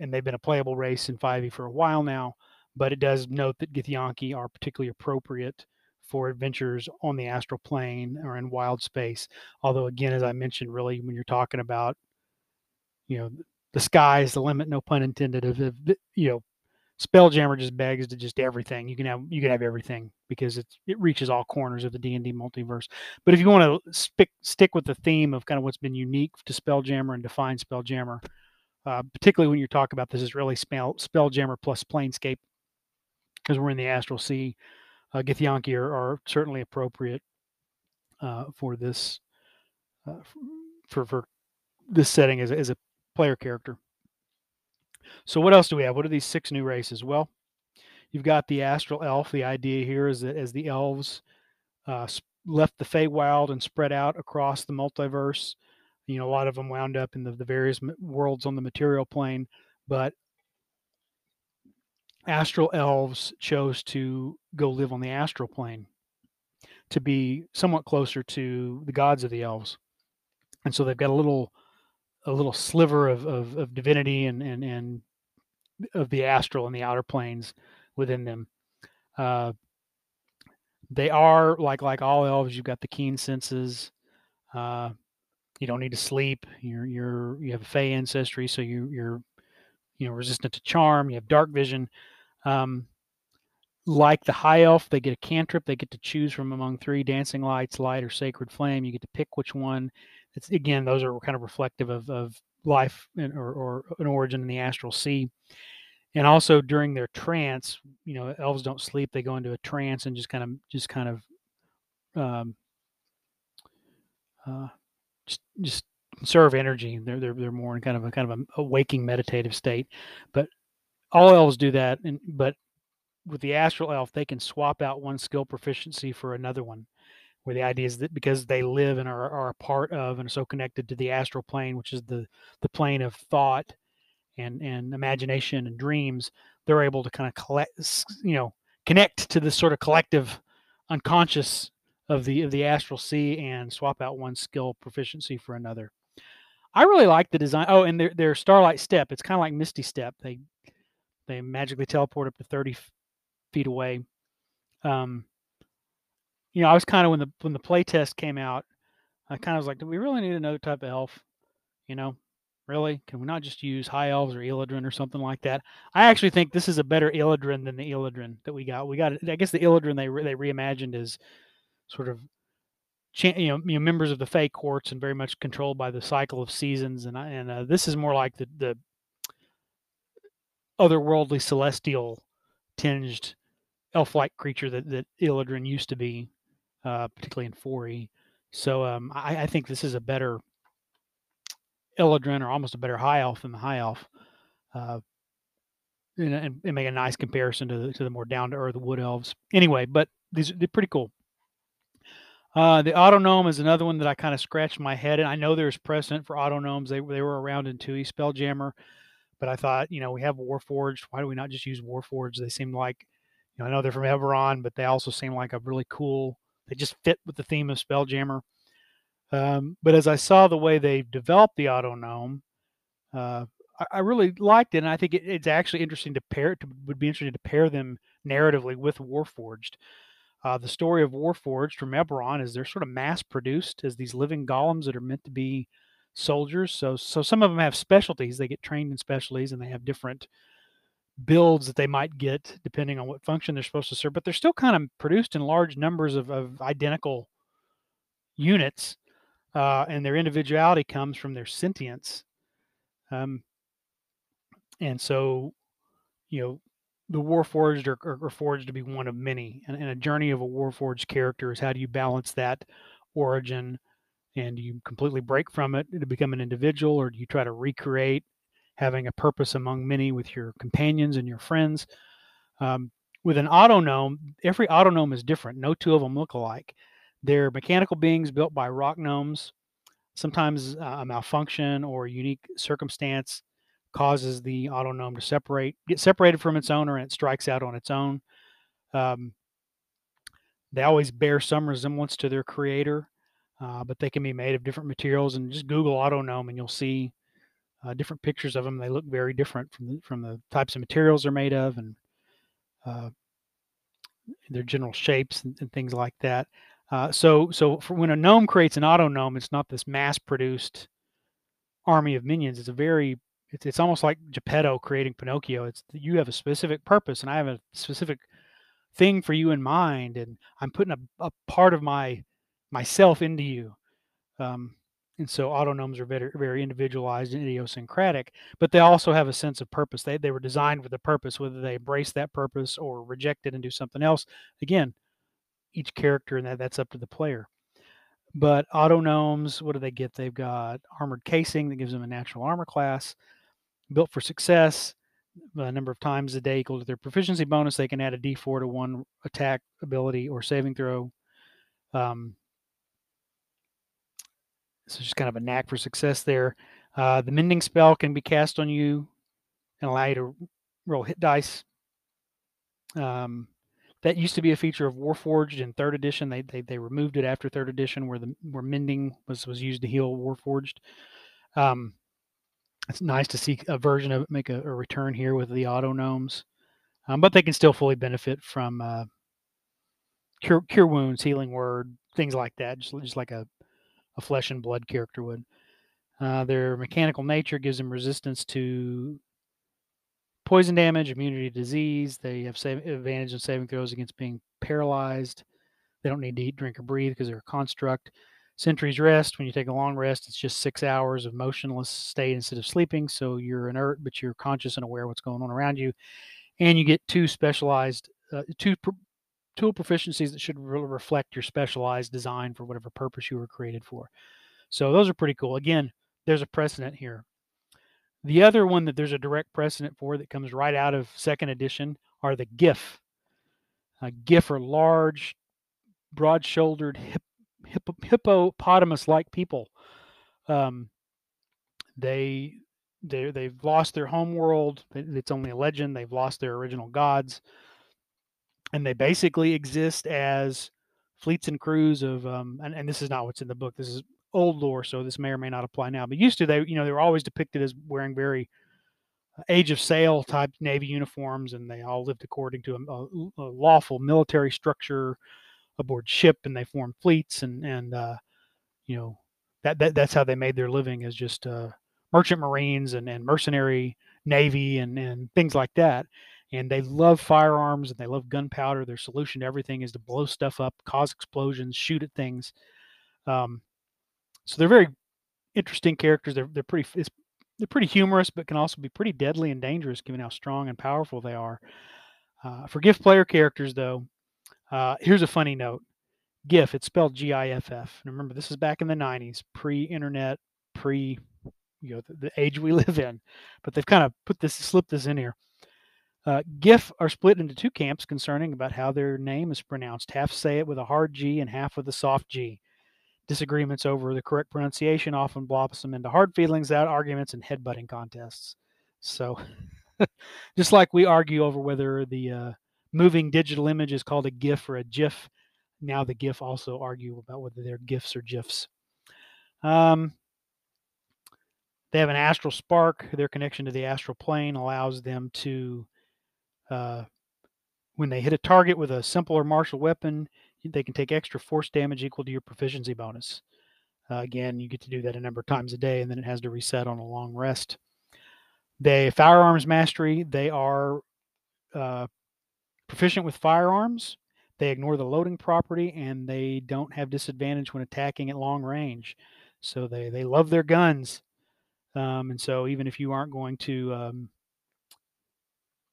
Speaker 1: and they've been a playable race in 5e for a while now. But it does note that Githyanki are particularly appropriate for adventures on the astral plane or in wild space. Although, again, as I mentioned, really when you're talking about, you know, the sky is the limit, no pun intended. Of, of you know, Spelljammer just begs to just everything. You can have you can have everything because it's it reaches all corners of the D and D multiverse. But if you want to stick stick with the theme of kind of what's been unique to Spelljammer and define Spelljammer, uh, particularly when you talk about this is really spell spelljammer plus planescape because we're in the astral sea uh, githyanki are, are certainly appropriate uh, for this uh, for for this setting as, as a player character. So what else do we have? What are these six new races? Well you've got the astral elf. The idea here is that as the elves uh, left the Feywild and spread out across the multiverse you know a lot of them wound up in the, the various worlds on the material plane but astral elves chose to go live on the astral plane to be somewhat closer to the gods of the elves. And so they've got a little a little sliver of, of, of divinity and, and and of the astral and the outer planes within them. Uh, they are like like all elves you've got the keen senses uh, you don't need to sleep. You're you're you have a Fey ancestry, so you you're you know resistant to charm. You have dark vision. Um, like the high elf, they get a cantrip. They get to choose from among three dancing lights, light, or sacred flame. You get to pick which one. It's again, those are kind of reflective of, of life in, or, or an origin in the astral sea. And also during their trance, you know, elves don't sleep; they go into a trance and just kind of, just kind of, um, uh, just, conserve energy. They're they're they're more in kind of a kind of a, a waking meditative state. But all elves do that, and but with the astral elf, they can swap out one skill proficiency for another one. Where the idea is that because they live and are, are a part of and are so connected to the astral plane, which is the the plane of thought and and imagination and dreams, they're able to kind of collect, you know, connect to this sort of collective unconscious of the of the astral sea and swap out one skill proficiency for another. I really like the design. Oh, and their their starlight step. It's kind of like Misty Step. They they magically teleport up to thirty feet away. Um, you know, I was kind of when the when the play test came out, I kind of was like, do we really need another type of elf? You know, really? Can we not just use high elves or Eladrin or something like that? I actually think this is a better Eladrin than the Eladrin that we got. We got, I guess, the Eladrin they they reimagined is sort of you know, you know members of the Fey courts and very much controlled by the cycle of seasons. And and uh, this is more like the the otherworldly celestial tinged elf-like creature that that Eladrin used to be, uh, particularly in 4E. So um, I, I, think this is a better Eladrin or almost a better high elf than the high elf. Uh, and, and, and, make a nice comparison to the, to the more down to earth wood elves. Anyway, but these they're pretty cool. Uh, the Autognome is another one that I kind of scratched my head, and I know there's precedent for Autognomes. They they were around in 2e Spelljammer, but I thought, you know, we have Warforged. Why do we not just use Warforged? They seem like, you know, I know they're from Eberron, but they also seem like a really cool. They just fit with the theme of Spelljammer. Um, but as I saw the way they developed the Autognome, uh, I, I, really liked it, and I think it, it's actually interesting to pair. To, would be interesting to pair them narratively with Warforged. Uh, the story of Warforged from Eberron is they're sort of mass produced as these living golems that are meant to be soldiers. So, so some of them have specialties. They get trained in specialties, and they have different builds that they might get depending on what function they're supposed to serve. But they're still kind of produced in large numbers of, of identical units, uh, and their individuality comes from their sentience. Um, and so, you know, the Warforged are, are, forged to be one of many. And, and, a journey of a Warforged character is how do you balance that origin and you completely break from it to become an individual or do you try to recreate having a purpose among many with your companions and your friends? Um, with an autognome, every autognome is different. No two of them look alike. They're mechanical beings built by rock gnomes. Sometimes uh, a malfunction or unique circumstance causes the autognome to separate, get separated from its owner, and it strikes out on its own. Um, they always bear some resemblance to their creator, uh, but they can be made of different materials. And just Google autognome, and you'll see uh, different pictures of them. They look very different from the, from the types of materials they're made of, and uh, their general shapes and, and things like that. Uh, so, so when a gnome creates an autognome, it's not this mass-produced army of minions. It's a very it's it's almost like Geppetto creating Pinocchio. It's you have a specific purpose, and I have a specific thing for you in mind, and I'm putting a, a part of my myself into you. Um, and so autognomes are very very individualized and idiosyncratic, but they also have a sense of purpose. They they were designed with a purpose, whether they embrace that purpose or reject it and do something else. Again, each character and that that's up to the player. But autognomes, what do they get? They've got armored casing that gives them a natural armor class built for success a number of times a day equal to their proficiency bonus. They can add a d4 to one attack ability or saving throw. Um, so just kind of a knack for success there. Uh, the mending spell can be cast on you and allow you to roll hit dice. Um, that used to be a feature of Warforged in third edition. They, they they removed it after third edition, where the where mending was was used to heal Warforged. Um, it's nice to see a version of it make a, a return here with the autognomes, um, but they can still fully benefit from uh, cure cure wounds, healing word, things like that, just just like a a flesh and blood character would. Uh, their mechanical nature gives them resistance to poison damage, immunity to disease. They have save, advantage in saving throws against being paralyzed. They don't need to eat, drink, or breathe because they're a construct. Sentry's rest, when you take a long rest, it's just six hours of motionless state instead of sleeping. So you're inert, but you're conscious and aware of what's going on around you. And you get two specialized, uh, two tool proficiencies that should really reflect your specialized design for whatever purpose you were created for. So those are pretty cool. Again, there's a precedent here. The other one that there's a direct precedent for that comes right out of second edition are the Giff. Uh, Giff are large, broad-shouldered, hip, hippo, hippopotamus-like people. Um, they they they've lost their home world. It's only a legend. They've lost their original gods, and they basically exist as fleets and crews of. Um, and, and this is not what's in the book. This is old lore, so this may or may not apply now. But used to, they you know they were always depicted as wearing very uh, age of sail type navy uniforms, and they all lived according to a, a lawful military structure aboard ship, and they formed fleets, and and uh, you know that, that that's how they made their living as just uh, merchant marines and, and mercenary navy and and things like that. And they love firearms and they love gunpowder. Their solution to everything is to blow stuff up, cause explosions, shoot at things. Um, so they're very interesting characters. They're they're pretty they're pretty humorous, but can also be pretty deadly and dangerous given how strong and powerful they are. Uh, for Giff player characters, though, uh, here's a funny note. Giff, it's spelled G-I-F-F. Remember, this is back in the 90s, pre-internet, pre, you know, the, the, age we [LAUGHS] live in. But they've kind of put this, slipped this in here. Uh, Giff are split into two camps concerning about how their name is pronounced. Half say it with a hard G and half with a soft G. Disagreements over the correct pronunciation often blossom into hard feelings, out arguments, and headbutting contests. So, [LAUGHS] just like we argue over whether the uh, moving digital image is called a GIF or a GIF, now the Giff also argue about whether they're GIFs or GIFs. Um, they have an astral spark. Their connection to the astral plane allows them to, uh, when they hit a target with a simpler martial weapon, they can take extra force damage equal to your proficiency bonus. Uh, again, you get to do that a number of times a day, and then it has to reset on a long rest. They firearms mastery. They are uh, proficient with firearms. They ignore the loading property, and they don't have disadvantage when attacking at long range. So they they love their guns, um, and so even if you aren't going to um,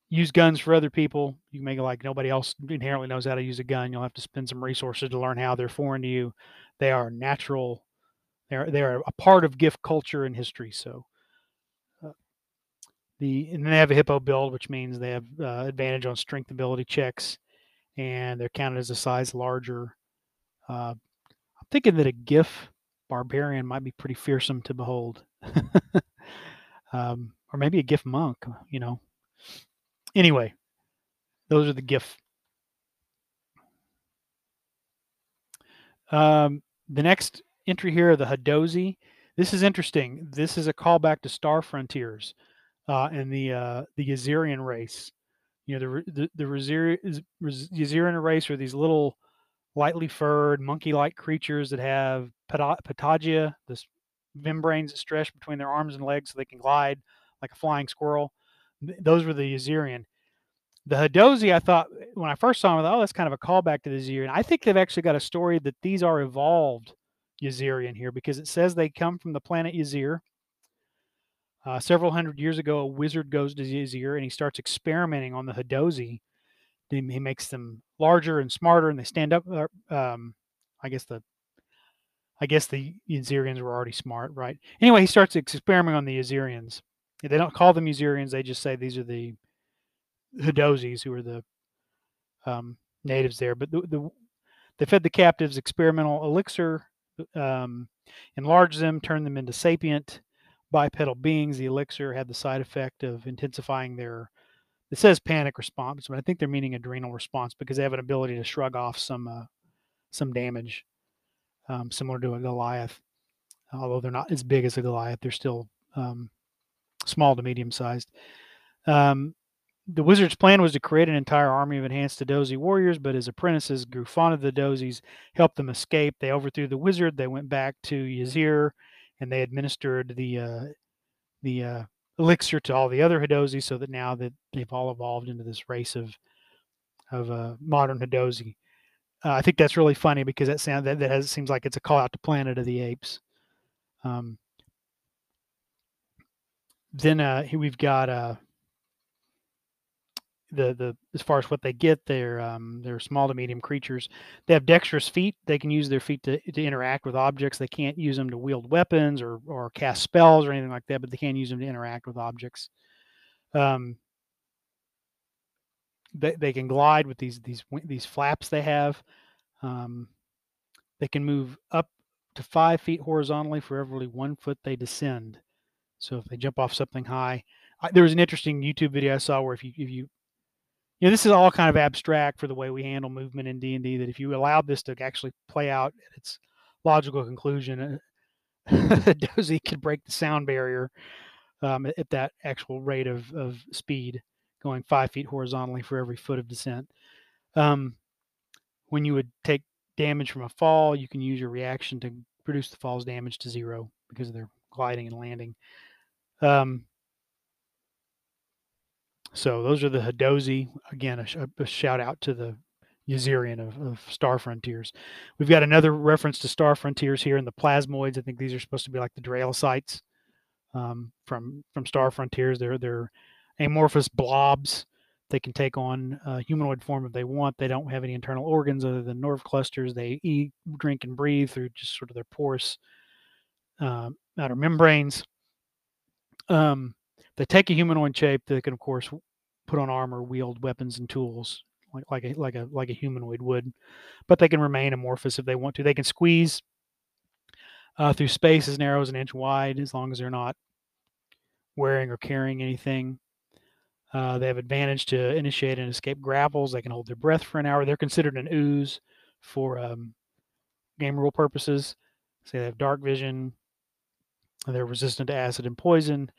Speaker 1: use guns for other people. You make it like nobody else inherently knows how to use a gun. You'll have to spend some resources to learn how they're foreign to you. They are natural. They're they're a part of Giff culture and history. So the and they have a hippo build, which means they have uh, advantage on strength ability checks, and they're counted as a size larger. Uh, I'm thinking that a Giff barbarian might be pretty fearsome to behold. [LAUGHS] um, or maybe a Giff monk, you know, Anyway, those are the Giff. Um, the next entry here, the Hadozee. This is interesting. This is a callback to Star Frontiers uh, and the uh, the Yazirian race. You know, the the, the Yazirian race are these little lightly furred monkey-like creatures that have patagia, the membranes that stretch between their arms and legs so they can glide like a flying squirrel those were the Yazirian. The Hadozee, I thought when I first saw them, I thought, oh, that's kind of a callback to the Yazirian. I think they've actually got a story that these are evolved Yazirian here because it says they come from the planet Yazir. Uh, several hundred years ago, a wizard goes to Yazir and he starts experimenting on the Hadozee. He makes them larger and smarter, and they stand up. Uh, um, I guess the I guess the Yazirians were already smart, right? Anyway, he starts experimenting on the Yazirians. They don't call them Yazirians. They just say these are the Hadozees who are the um, natives there. But the, the, they fed the captives experimental elixir, um, enlarged them, turned them into sapient bipedal beings. The elixir had the side effect of intensifying their it says panic response, but I think they're meaning adrenal response because they have an ability to shrug off some uh, some damage, um, similar to a Goliath. Although they're not as big as a Goliath, they're still um, small to medium sized. Um, the wizard's plan was to create an entire army of enhanced Hadozee warriors, but his apprentices grew fond of the Dozies, helped them escape. They overthrew the wizard. They went back to Yazir, and they administered the uh, the uh, elixir to all the other Hadozee, so that now that they've all evolved into this race of of uh, modern Hadozee. uh, I think that's really funny because that sound that, that has seems like it's a call out to Planet of the Apes. Um, then uh, here we've got uh, the the as far as what they get, they're um, they're small to medium creatures. They have dexterous feet. They can use their feet to, to interact with objects. They can't use them to wield weapons or or cast spells or anything like that, but they can use them to interact with objects. Um, they, they can glide with these these these flaps they have. Um, they can move up to five feet horizontally for every one foot they descend. So if they jump off something high, there was an interesting YouTube video I saw where if you if you you know this is all kind of abstract for the way we handle movement in D and D. That if you allowed this to actually play out at its logical conclusion, uh, [LAUGHS] Dozy could break the sound barrier um, at that actual rate of of speed, going five feet horizontally for every foot of descent. Um, when you would take damage from a fall, you can use your reaction to reduce the fall's damage to zero because of their gliding and landing. Um, so those are the Hadozee. Again, a, sh- a shout out to the Yazirian of, of, Star Frontiers. We've got another reference to Star Frontiers here in the plasmoids. I think these are supposed to be like the Dralasites um, from from Star Frontiers. They're they're amorphous blobs. They can take on humanoid form if they want. They don't have any internal organs other than nerve clusters. They eat, drink, and breathe through just sort of their porous uh, outer membranes. Um, they take a humanoid shape. They can, of course, put on armor, wield weapons and tools like like a like a like a humanoid would, but they can remain amorphous if they want to. They can squeeze uh, through space as narrow as an inch wide, as long as they're not wearing or carrying anything. Uh, they have advantage to initiate and escape grapples. They can hold their breath for an hour. They're considered an ooze for um, game rule purposes. So they have dark vision. They're resistant to acid and poison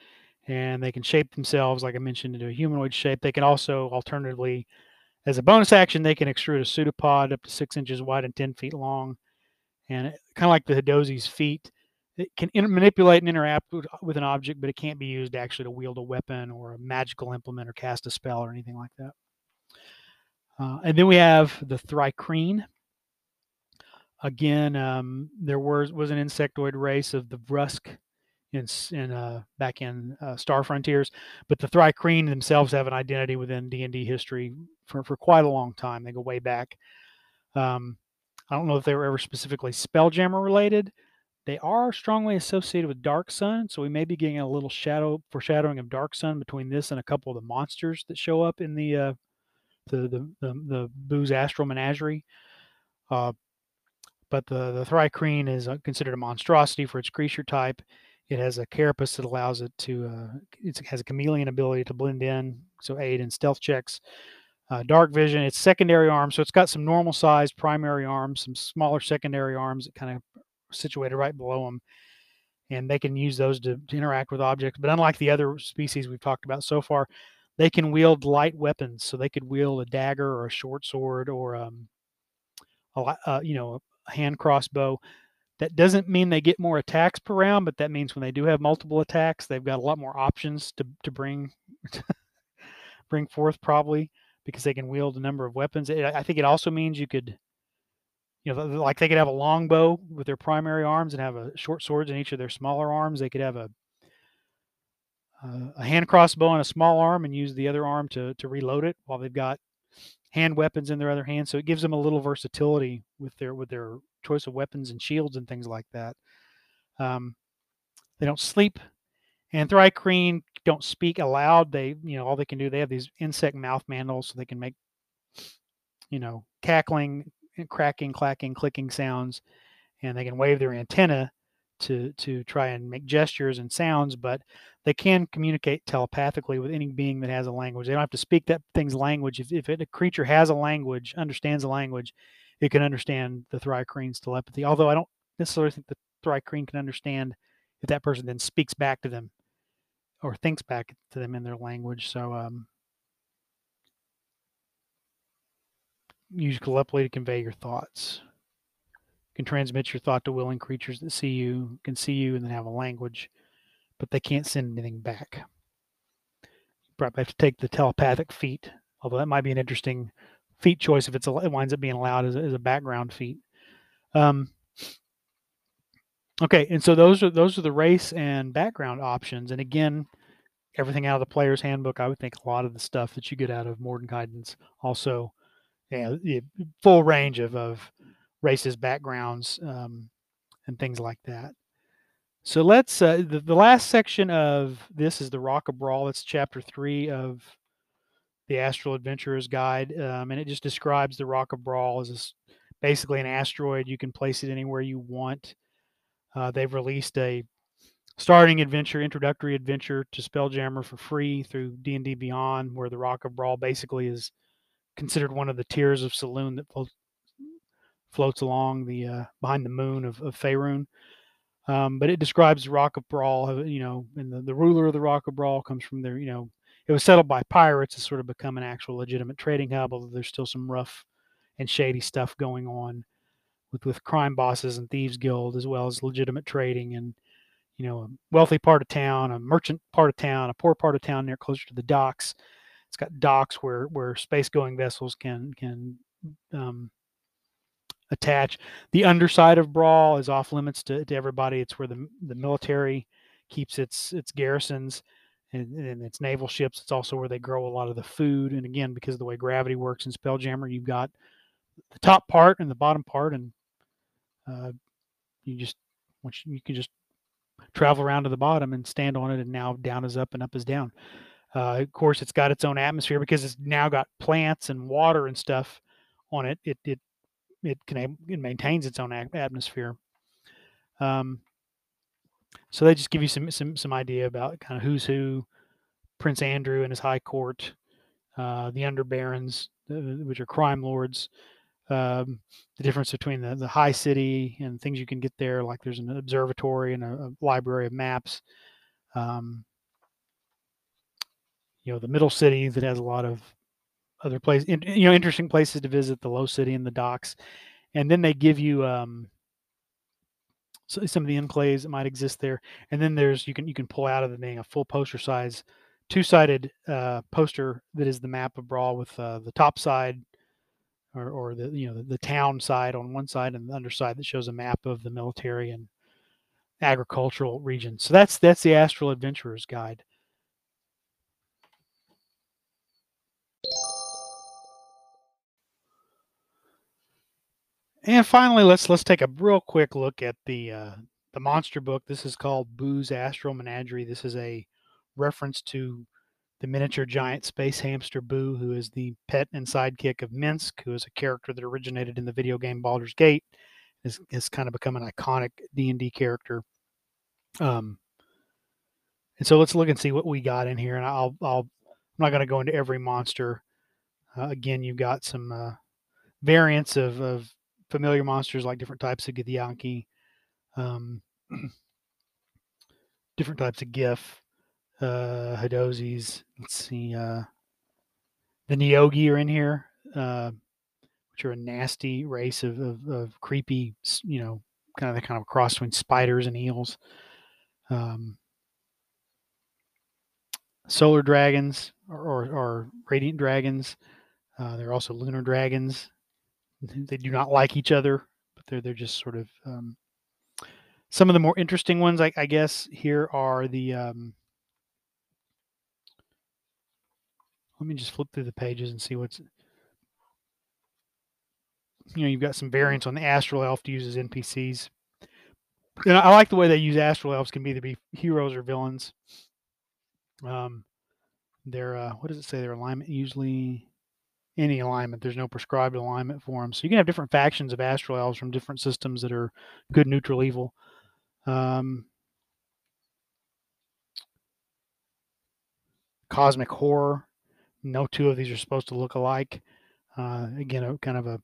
Speaker 1: and they can shape themselves, like I mentioned, into a humanoid shape. They can also, alternatively, as a bonus action, they can extrude a pseudopod up to six inches wide and 10 feet long. And kind of like the Hadozee's feet, it can in- manipulate and interact with, with, an object, but it can't be used actually to wield a weapon or a magical implement or cast a spell or anything like that. Uh, and then we have the Thri-kreen. Again, um, there was, was an insectoid race of the Vrusk in, in uh, back in uh, Star Frontiers, but the Thri-kreen themselves have an identity within D and D history for, for quite a long time. They go way back. Um, I don't know if they were ever specifically Spelljammer related. They are strongly associated with Dark Sun, so we may be getting a little shadow foreshadowing of Dark Sun between this and a couple of the monsters that show up in the uh, the, the the the Boo's Astral Menagerie. Uh, but the the Thri-kreen is uh, considered a monstrosity for its creature type, it has a carapace that allows it to, uh, it has a chameleon ability to blend in, so aid in stealth checks. Uh, dark vision, it's secondary arms, so it's got some normal sized primary arms, some smaller secondary arms that kind of situated right below them. And they can use those to, to interact with objects. But unlike the other species we've talked about so far, they can wield light weapons. So they could wield a dagger or a short sword or um, a, uh, you know a hand crossbow. That doesn't mean they get more attacks per round, but that means when they do have multiple attacks, they've got a lot more options to to bring [LAUGHS] bring forth probably because they can wield a number of weapons. I think it also means you could, you know, like they could have a longbow with their primary arms and have a short swords in each of their smaller arms. They could have a uh, a hand crossbow on a small arm and use the other arm to to reload it while they've got hand weapons in their other hand. So it gives them a little versatility with their with their choice of weapons and shields and things like that. Um, they don't sleep, and Thri-kreen don't speak aloud. They, you know, all they can do. They have these insect mouth mandals, so they can make, you know, cackling, cracking, clacking, clicking sounds, and they can wave their antenna to to try and make gestures and sounds. But they can communicate telepathically with any being that has a language. They don't have to speak that thing's language. If, if it, a creature has a language, understands a language, it can understand the Thri-kreen's telepathy. Although I don't necessarily think the Thri-kreen can understand if that person then speaks back to them or thinks back to them in their language. So um, use telepathy to convey your thoughts. Can transmit your thought to willing creatures that see you, can see you, and then have a language, but they can't send anything back. You probably have to take the telepathic feat, although that might be an interesting feat choice if it's it winds up being allowed as a, as a background feat. Um, okay, and so those are those are the race and background options. And again, everything out of the player's handbook. I would think a lot of the stuff that you get out of Mordenkainen's also, yeah, full range of of races, backgrounds, um, and things like that. So let's uh, the, the last section of this is the Rock of Bral. It's chapter three of the Astral Adventurer's Guide, um, and it just describes the Rock of Bral as basically an asteroid. You can place it anywhere you want. Uh, they've released a starting adventure, introductory adventure to Spelljammer for free through D and D Beyond, where the Rock of Bral basically is considered one of the Tears of Selûne that floats, floats along the uh, behind the moon of, of Faerun. Um, but it describes the Rock of Bral, you know, and the, the ruler of the Rock of Bral comes from there, you know, it was settled by pirates. It's sort of become an actual legitimate trading hub, although there's still some rough and shady stuff going on with, with crime bosses and thieves guild, as well as legitimate trading and, you know, a wealthy part of town, a merchant part of town, a poor part of town near closer to the docks. It's got docks where, where space going vessels can, can, um, attach. The underside of Bral is off limits to, to everybody. It's where the the military keeps its its garrisons and, and, its naval ships. It's also where they grow a lot of the food. And again, because of the way gravity works in Spelljammer, you've got the top part and the bottom part, and uh, you just once you can just travel around to the bottom and stand on it. And now down is up and up is down. Uh, of course, it's got its own atmosphere because it's now got plants and water and stuff on it. It it it can it maintains its own atmosphere. Um, so they just give you some some some idea about kind of who's who, Prince Andru and his high court, uh, the underbarons, uh, which are crime lords, um, the difference between the, the high city and things you can get there, like there's an observatory and a, a library of maps. Um, you know, the middle city that has a lot of other places, you know, interesting places to visit, the low city and the docks. And then they give you um, some of the enclaves that might exist there. And then there's you can you can pull out of the thing a full poster size, two sided uh, poster that is the map of Bral with uh, the top side or, or the you know the, the, town side on one side and the underside that shows a map of the military and agricultural region. So that's that's the Astral Adventurer's Guide. And finally, let's let's take a real quick look at the uh, the monster book. This is called Boo's Astral Menagerie. This is a reference to the miniature giant space hamster Boo, who is the pet and sidekick of Minsk, who is a character that originated in the video game Baldur's Gate, has, has kind of become an iconic D and D character. Um, and so let's look and see what we got in here. And I'll, I'll I'm not going to go into every monster. Uh, again, you've got some uh, variants of, of familiar monsters like different types of Githyanki, um, [CLEARS THROAT] different types of Giff, uh, Hadozees. Let's see. Uh, the Neogi are in here, uh, which are a nasty race of, of, of, creepy, you know, kind of the kind of cross between spiders and eels. Um, solar dragons or, or, or radiant dragons. Uh, they're also lunar dragons [LAUGHS] they do not like each other, but they're they're just sort of um, some of the more interesting ones. I, I guess here are the. Um, let me just flip through the pages and see what's. You know, you've got some variants on the astral elf to use as NPCs. And I like the way they use astral elves can be either be heroes or villains. Um, their uh, what does it say? Their alignment usually any alignment. There's no prescribed alignment for them. So you can have different factions of astral elves from different systems that are good, neutral, evil. Um, cosmic horror. No two of these are supposed to look alike. Uh, again, a kind of a,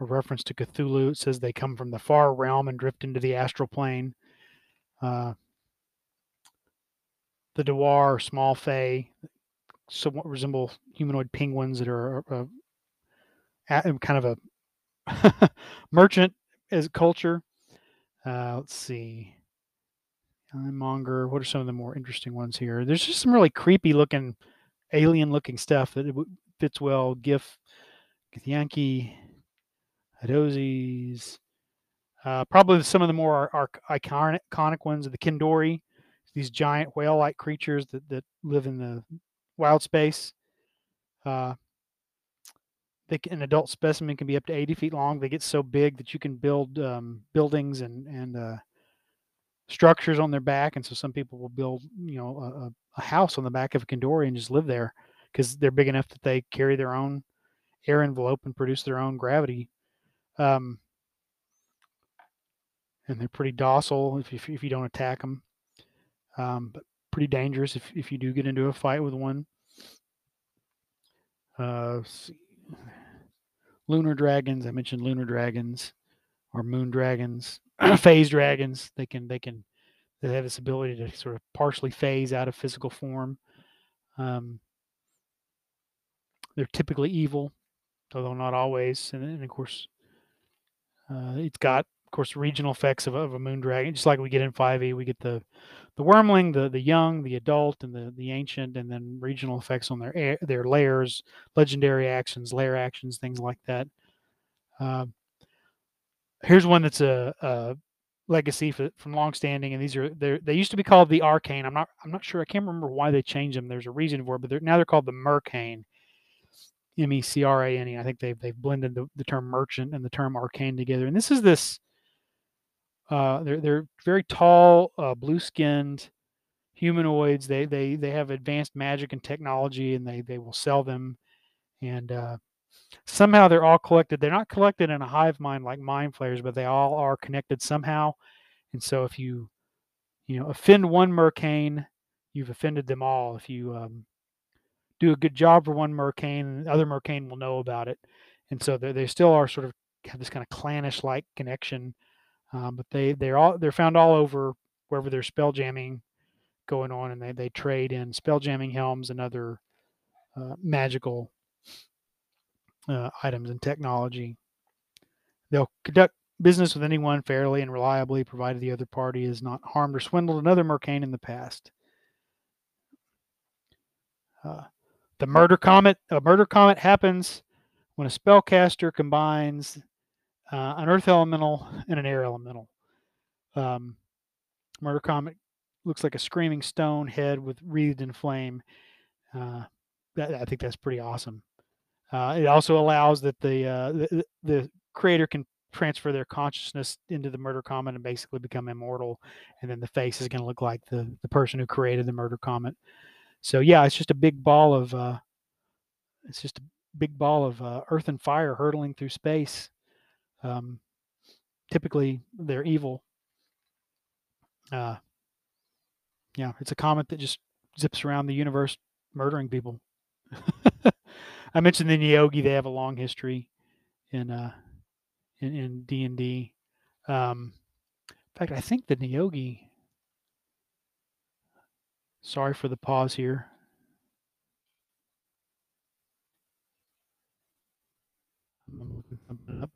Speaker 1: a, reference to Cthulhu. It says they come from the far realm and drift into the astral plane. Uh, the Dohwar, small fae, somewhat resemble humanoid penguins that are uh, kind of a [LAUGHS] merchant as culture. Uh, let's see. Monger. What are some of the more interesting ones here? There's just some really creepy looking, alien looking stuff that fits well. Giff, Githyanki, Hadozees. Uh, probably some of the more iconic, ones are the Kindori, these giant whale-like creatures that, that live in the wild space. Uh, they an adult specimen can be up to 80 feet long. They get so big that you can build um, buildings and and uh, structures on their back. And so some people will build, you know, a, a house on the back of a Kindori and just live there because they're big enough that they carry their own air envelope and produce their own gravity. Um, and they're pretty docile if, if, if you don't attack them. Um, but pretty dangerous if, if you do get into a fight with one. Uh, lunar dragons. I mentioned lunar dragons or moon dragons, [CLEARS THROAT] phase dragons. They can they can they have this ability to sort of partially phase out of physical form. Um, they're typically evil, although not always. And, and of course, uh, it's got course regional effects of, of a moon dragon, just like we get in 5e. We get the the wormling, the the young, the adult, and the the ancient, and then regional effects on their their layers, legendary actions, layer actions, things like that. Uh, here's one that's a, a legacy for, from longstanding, and these are they used to be called the arcane. I'm not I'm not sure. I can't remember why they changed them. There's a reason for it, but they're, now they're called the mercane. M E C R A N E. I think they've they've blended the, the term merchant and the term arcane together. And this is this uh, they're they're very tall, uh, blue-skinned humanoids. They they they have advanced magic and technology, and they they will sell them. And uh, somehow they're all collected. They're not collected in a hive mind like mind flayers, but they all are connected somehow. And so if you you know offend one mercane, you've offended them all. If you um, do a good job for one mercane, the other mercane will know about it. And so they they still are sort of have this kind of clannish like connection um, but they they're all they're found all over wherever there's spell jamming going on, and they they trade in spell jamming helms and other uh, magical uh, items and technology. They'll conduct business with anyone fairly and reliably, provided the other party has not harmed or swindled another mercane in the past. Uh, the murder comet. A murder comet happens when a spellcaster combines uh, an earth elemental and an air elemental. Um, Murder Comet looks like a screaming stone head with wreathed in flame. Uh, that, I think that's pretty awesome. Uh, it also allows that the, uh, the, the creator can transfer their consciousness into the murder comet and basically become immortal, and then the face is going to look like the the person who created the murder comet. So yeah, it's just a big ball of uh, it's just a big ball of uh, earth and fire hurtling through space. Um, typically, they're evil. Uh, yeah, it's a comet that just zips around the universe murdering people. [LAUGHS] I mentioned the Neogi; they have a long history in uh, in D and D. Um, in fact, I think the Neogi. Sorry for the pause here. I'm looking something up.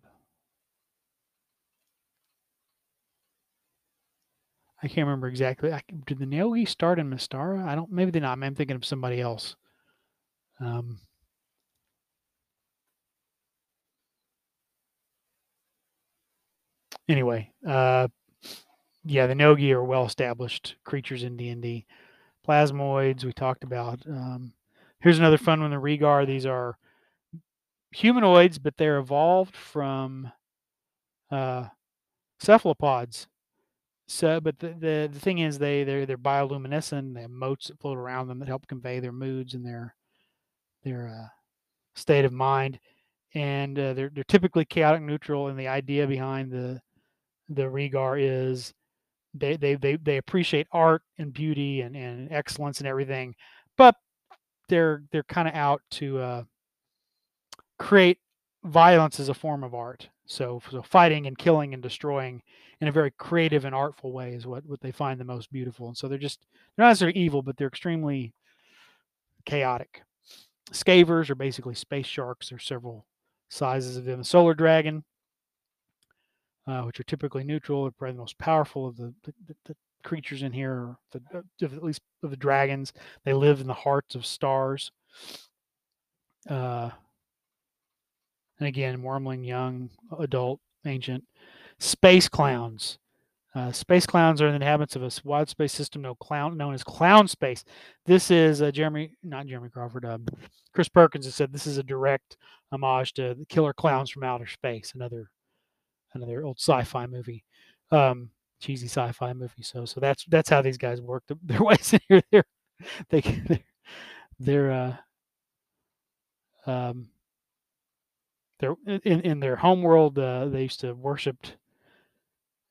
Speaker 1: I can't remember exactly. I, did the Neogi start in Mystara? I don't. Maybe they're not. I'm thinking of somebody else. Um, anyway, uh, yeah, the Neogi are well-established creatures in D and D. Plasmoids we talked about. Um, here's another fun one: the Reigar. These are humanoids, but they're evolved from uh, cephalopods so, but the, the, the thing is, they they're they're bioluminescent. They have motes that float around them that help convey their moods and their their uh, state of mind. And uh, they're they're typically chaotic neutral. And the idea behind the the Reigar is they they they they appreciate art and beauty and, and excellence and everything, but they're they're kind of out to uh, create violence is a form of art. So, so fighting and killing and destroying in a very creative and artful way is what, what they find the most beautiful. And so they're just they're not necessarily evil, but they're extremely chaotic. Scavvers are basically space sharks. There's several sizes of them. A solar dragon, uh, which are typically neutral, are probably the most powerful of the, the, the creatures in here, the, at least of the dragons. They live in the hearts of stars. Uh, and again, wormling, young, adult, ancient. Space clowns. Uh, space clowns are the inhabitants of a wide space system known, clown, known as clown space. This is uh, Jeremy, not Jeremy Crawford, um, Chris Perkins has said this is a direct homage to the Killer Clowns from Outer Space, another another old sci-fi movie, um, cheesy sci-fi movie. So so that's that's how these guys work [LAUGHS] their ways in here. They're they [LAUGHS] they're, they're uh, um, they're in in their home world. Uh, they used to worshipped.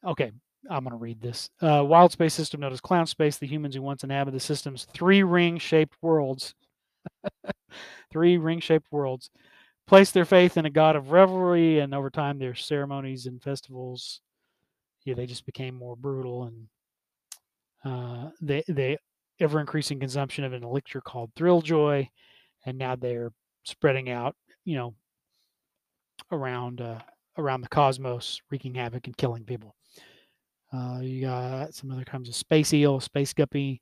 Speaker 1: Okay, I'm going to read this. Uh, wild space system known as Clown Space, the humans who once inhabited the system's three ring shaped worlds. [LAUGHS] three ring shaped worlds. placed their faith in a god of revelry, and over time, their ceremonies and festivals, yeah, they just became more brutal, and uh, they they ever increasing consumption of an elixir called Thrill Joy, and now they're spreading out, you know, around uh, around the cosmos, wreaking havoc and killing people. Uh, you got some other kinds of space eel, space guppy,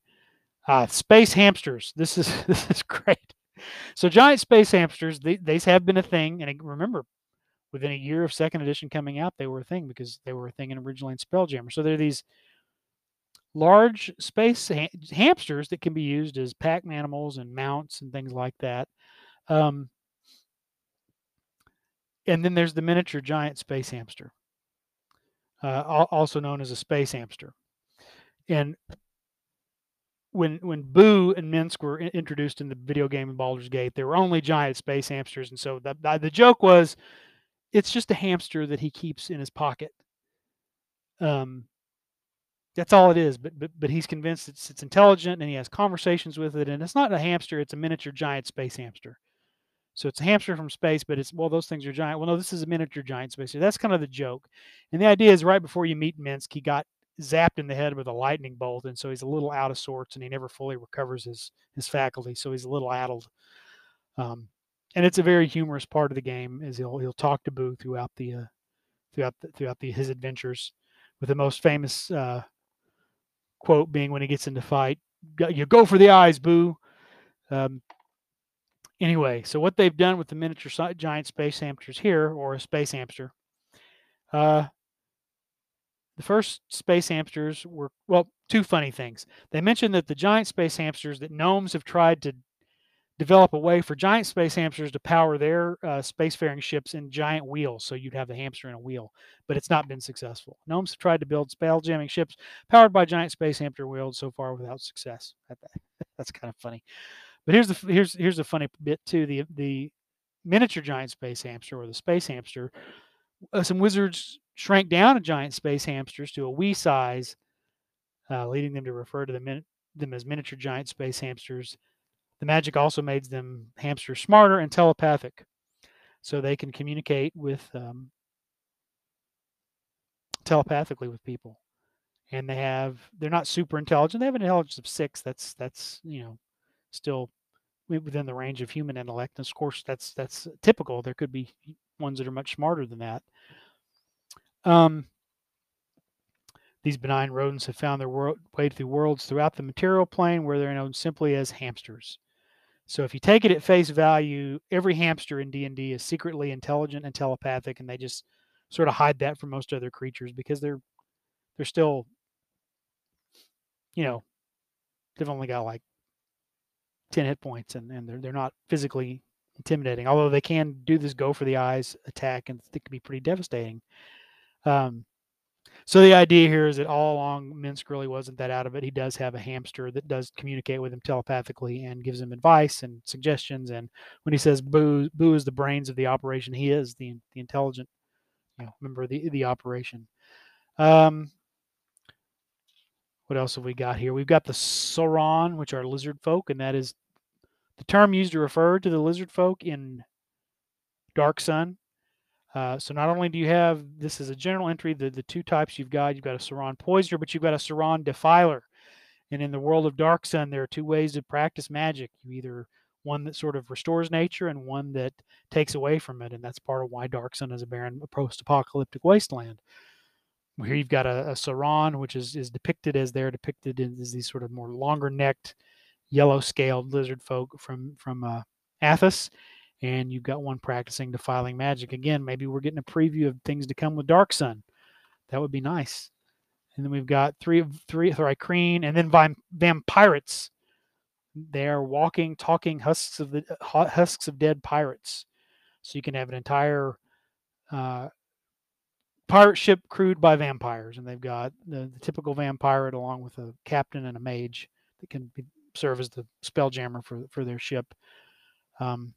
Speaker 1: uh, space hamsters. This is [LAUGHS] this is great. So giant space hamsters, they, these have been a thing, and remember, within a year of second edition coming out, they were a thing because they were a thing in originally in Spelljammer. So they're these large space ha- hamsters that can be used as pack animals and mounts and things like that. Um, and then there's the miniature giant space hamster, uh, also known as a space hamster. And when when Boo and Minsk were introduced in the video game in Baldur's Gate, they were only giant space hamsters, and so the the joke was, it's just a hamster that he keeps in his pocket. Um, that's all it is. But but but he's convinced it's it's intelligent, and he has conversations with it, and it's not a hamster; it's a miniature giant space hamster. So it's a hamster from space, but it's well, those things are giant. Well, no, this is a miniature giant space. So that's kind of the joke. And the idea is right before you meet Minsk, he got zapped in the head with a lightning bolt, and so he's a little out of sorts, and he never fully recovers his his faculty. So he's a little addled. Um, and it's a very humorous part of the game, as he'll he'll talk to Boo throughout the uh, throughout the, throughout the, his adventures, with the most famous uh, quote being when he gets into fight, "You go for the eyes, Boo." Um, Anyway, so what they've done with the miniature giant space hamsters here, or a space hamster, uh, the first space hamsters were, well, two funny things. They mentioned that the giant space hamsters that gnomes have tried to develop a way for giant space hamsters to power their uh, spacefaring ships in giant wheels. So you'd have the hamster in a wheel, but it's not been successful. Gnomes have tried to build spell jamming ships powered by giant space hamster wheels so far without success. [LAUGHS] That's kind of funny. But here's the here's here's the funny bit too. The the miniature giant space hamster or the space hamster. Uh, some wizards shrank down a giant space hamsters to a wee size, uh, leading them to refer to the min- them as miniature giant space hamsters. The magic also made them hamsters smarter and telepathic, so they can communicate with um, telepathically with people. And they have they're not super intelligent. They have an intelligence of six. That's that's you know still within the range of human intellect. And of course, that's that's typical. There could be ones that are much smarter than that. Um, these benign rodents have found their way through worlds throughout the material plane where they're known simply as hamsters. So if you take it at face value, every hamster in D&D is secretly intelligent and telepathic and they just sort of hide that from most other creatures because they're they're still you know, they've only got like 10 hit points and, and they're, they're not physically intimidating, although they can do this go for the eyes attack and it can be pretty devastating. Um, so the idea here is that all along Minsk really wasn't that out of it. He does have a hamster that does communicate with him telepathically and gives him advice and suggestions. And when he says Boo, Boo is the brains of the operation, he is the the intelligent, you know, member of the the operation. Um, what else have we got here? We've got the Ssurran, which are lizard folk, and that is the term used to refer to the lizard folk in Dark Sun. Uh, so not only do you have this is a general entry, the, the two types you've got, you've got a Ssurran poisoner, but you've got a Ssurran defiler. And in the world of Dark Sun, there are two ways to practice magic. You either one that sort of restores nature and one that takes away from it. And that's part of why Dark Sun is a barren post-apocalyptic wasteland. Here you've got a, a Ssurran, which is, is depicted as they're depicted as these sort of more longer necked, yellow scaled lizard folk from from uh, Athas, and you've got one practicing defiling magic. Again, maybe we're getting a preview of things to come with Dark Sun. That would be nice. And then we've got three of three Thri-kreen, and then Vam- Vampirates. They are walking, talking husks of the husks of dead pirates. So you can have an entire uh, pirate ship crewed by vampires, and they've got the, the, typical vampire along with a captain and a mage that can be, serve as the spelljammer for for their ship. Um,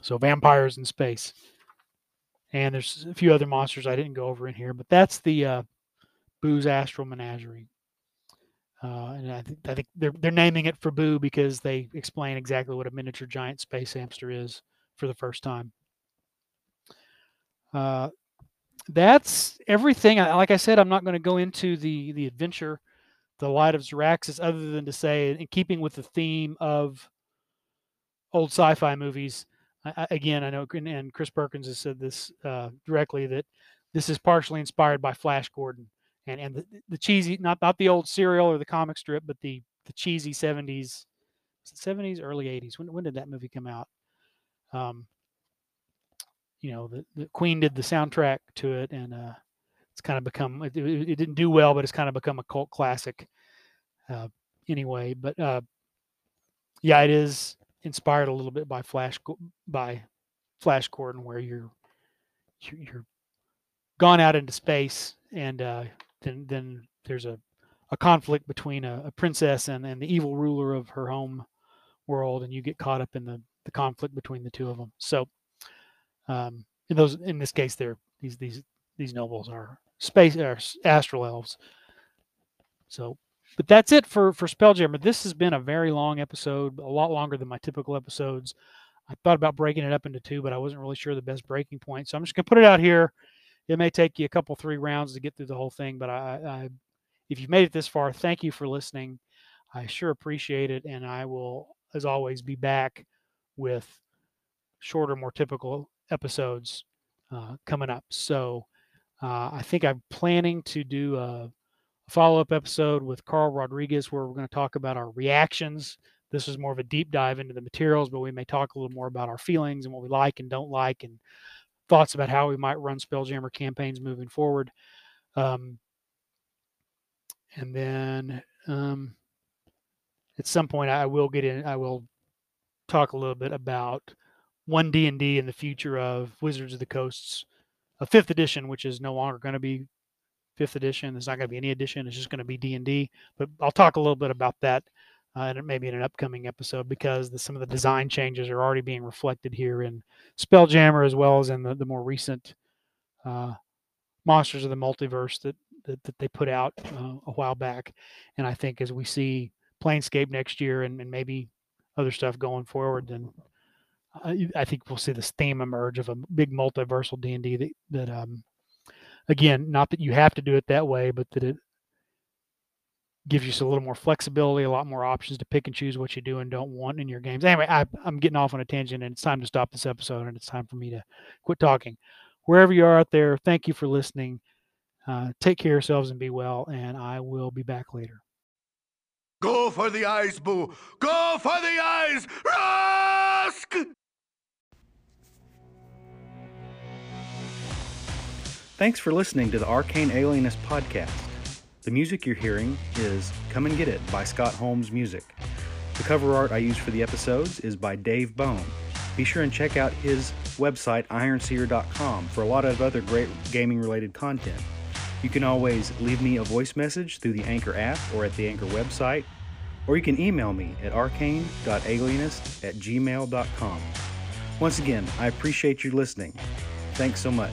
Speaker 1: so vampires in space, and there's a few other monsters I didn't go over in here, but that's the uh, Boo's Astral Menagerie. Uh, and I think I think they're they're naming it for Boo because they explain exactly what a miniature giant space hamster is for the first time. Uh, that's everything. Like I said, I'm not going to go into the the adventure, the Light of Xaryxis, other than to say, in keeping with the theme of old sci-fi movies. I, again, I know, and Chris Perkins has said this uh, directly that this is partially inspired by Flash Gordon and and the, the cheesy, not not the old serial or the comic strip, but the the cheesy '70s, '70s, early '80s. When when did that movie come out? Um, you know, the, the Queen did the soundtrack to it, and uh, it's kind of become it, it, didn't do well, but it's kind of become a cult classic. Uh, anyway, but uh, yeah, it is inspired a little bit by Flash by Flash Gordon, where you're you're gone out into space, and uh, then then there's a a conflict between a, a princess and, and the evil ruler of her home world, and you get caught up in the the conflict between the two of them. So um, in those, in this case, they're these these these nobles are space or astral elves. So, but that's it for for Spelljammer. This has been a very long episode, a lot longer than my typical episodes. I thought about breaking it up into two, but I wasn't really sure the best breaking point. So I'm just gonna put it out here. It may take you a couple, three rounds to get through the whole thing, but I, I if you've made it this far, thank you for listening. I sure appreciate it, and I will, as always, be back with shorter, more typical episodes uh, coming up. So uh, I think I'm planning to do a follow up episode with Carl Rodriguez where we're going to talk about our reactions. This is more of a deep dive into the materials, but we may talk a little more about our feelings and what we like and don't like and thoughts about how we might run Spelljammer campaigns moving forward. Um, and then um, at some point, I will get in. I will talk a little bit about one D and the future of Wizards of the Coast's a fifth edition, which is no longer going to be fifth edition. There's not going to be any edition. It's just going to be D and D. But I'll talk a little bit about that, uh, and maybe in an upcoming episode because the, some of the design changes are already being reflected here in Spelljammer as well as in the, the more recent uh, Monsters of the Multiverse that that, that they put out uh, a while back. And I think as we see Planescape next year and, and maybe other stuff going forward, then I think we'll see this theme emerge of a big multiversal D and D that that um, again, not that you have to do it that way, but that it gives you a little more flexibility, a lot more options to pick and choose what you do and don't want in your games. Anyway, I, am getting off on a tangent, and it's time to stop this episode, and it's time for me to quit talking. Wherever you are out there, thank you for listening. Uh, take care of yourselves and be well, and I will be back later.
Speaker 3: Go for the eyes, Boo! Go for the eyes! Rask!
Speaker 4: Thanks for listening to the Arcane Alienist podcast. The music you're hearing is Come and Get It by Scott Holmes Music. The cover art I use for the episodes is by Dave Bone. Be sure and check out his website, ironseer.com, for a lot of other great gaming related content. You can always leave me a voice message through the Anchor app or at the Anchor website, or you can email me at arcane.alienist at gmail.com. Once again, I appreciate you listening. Thanks so much.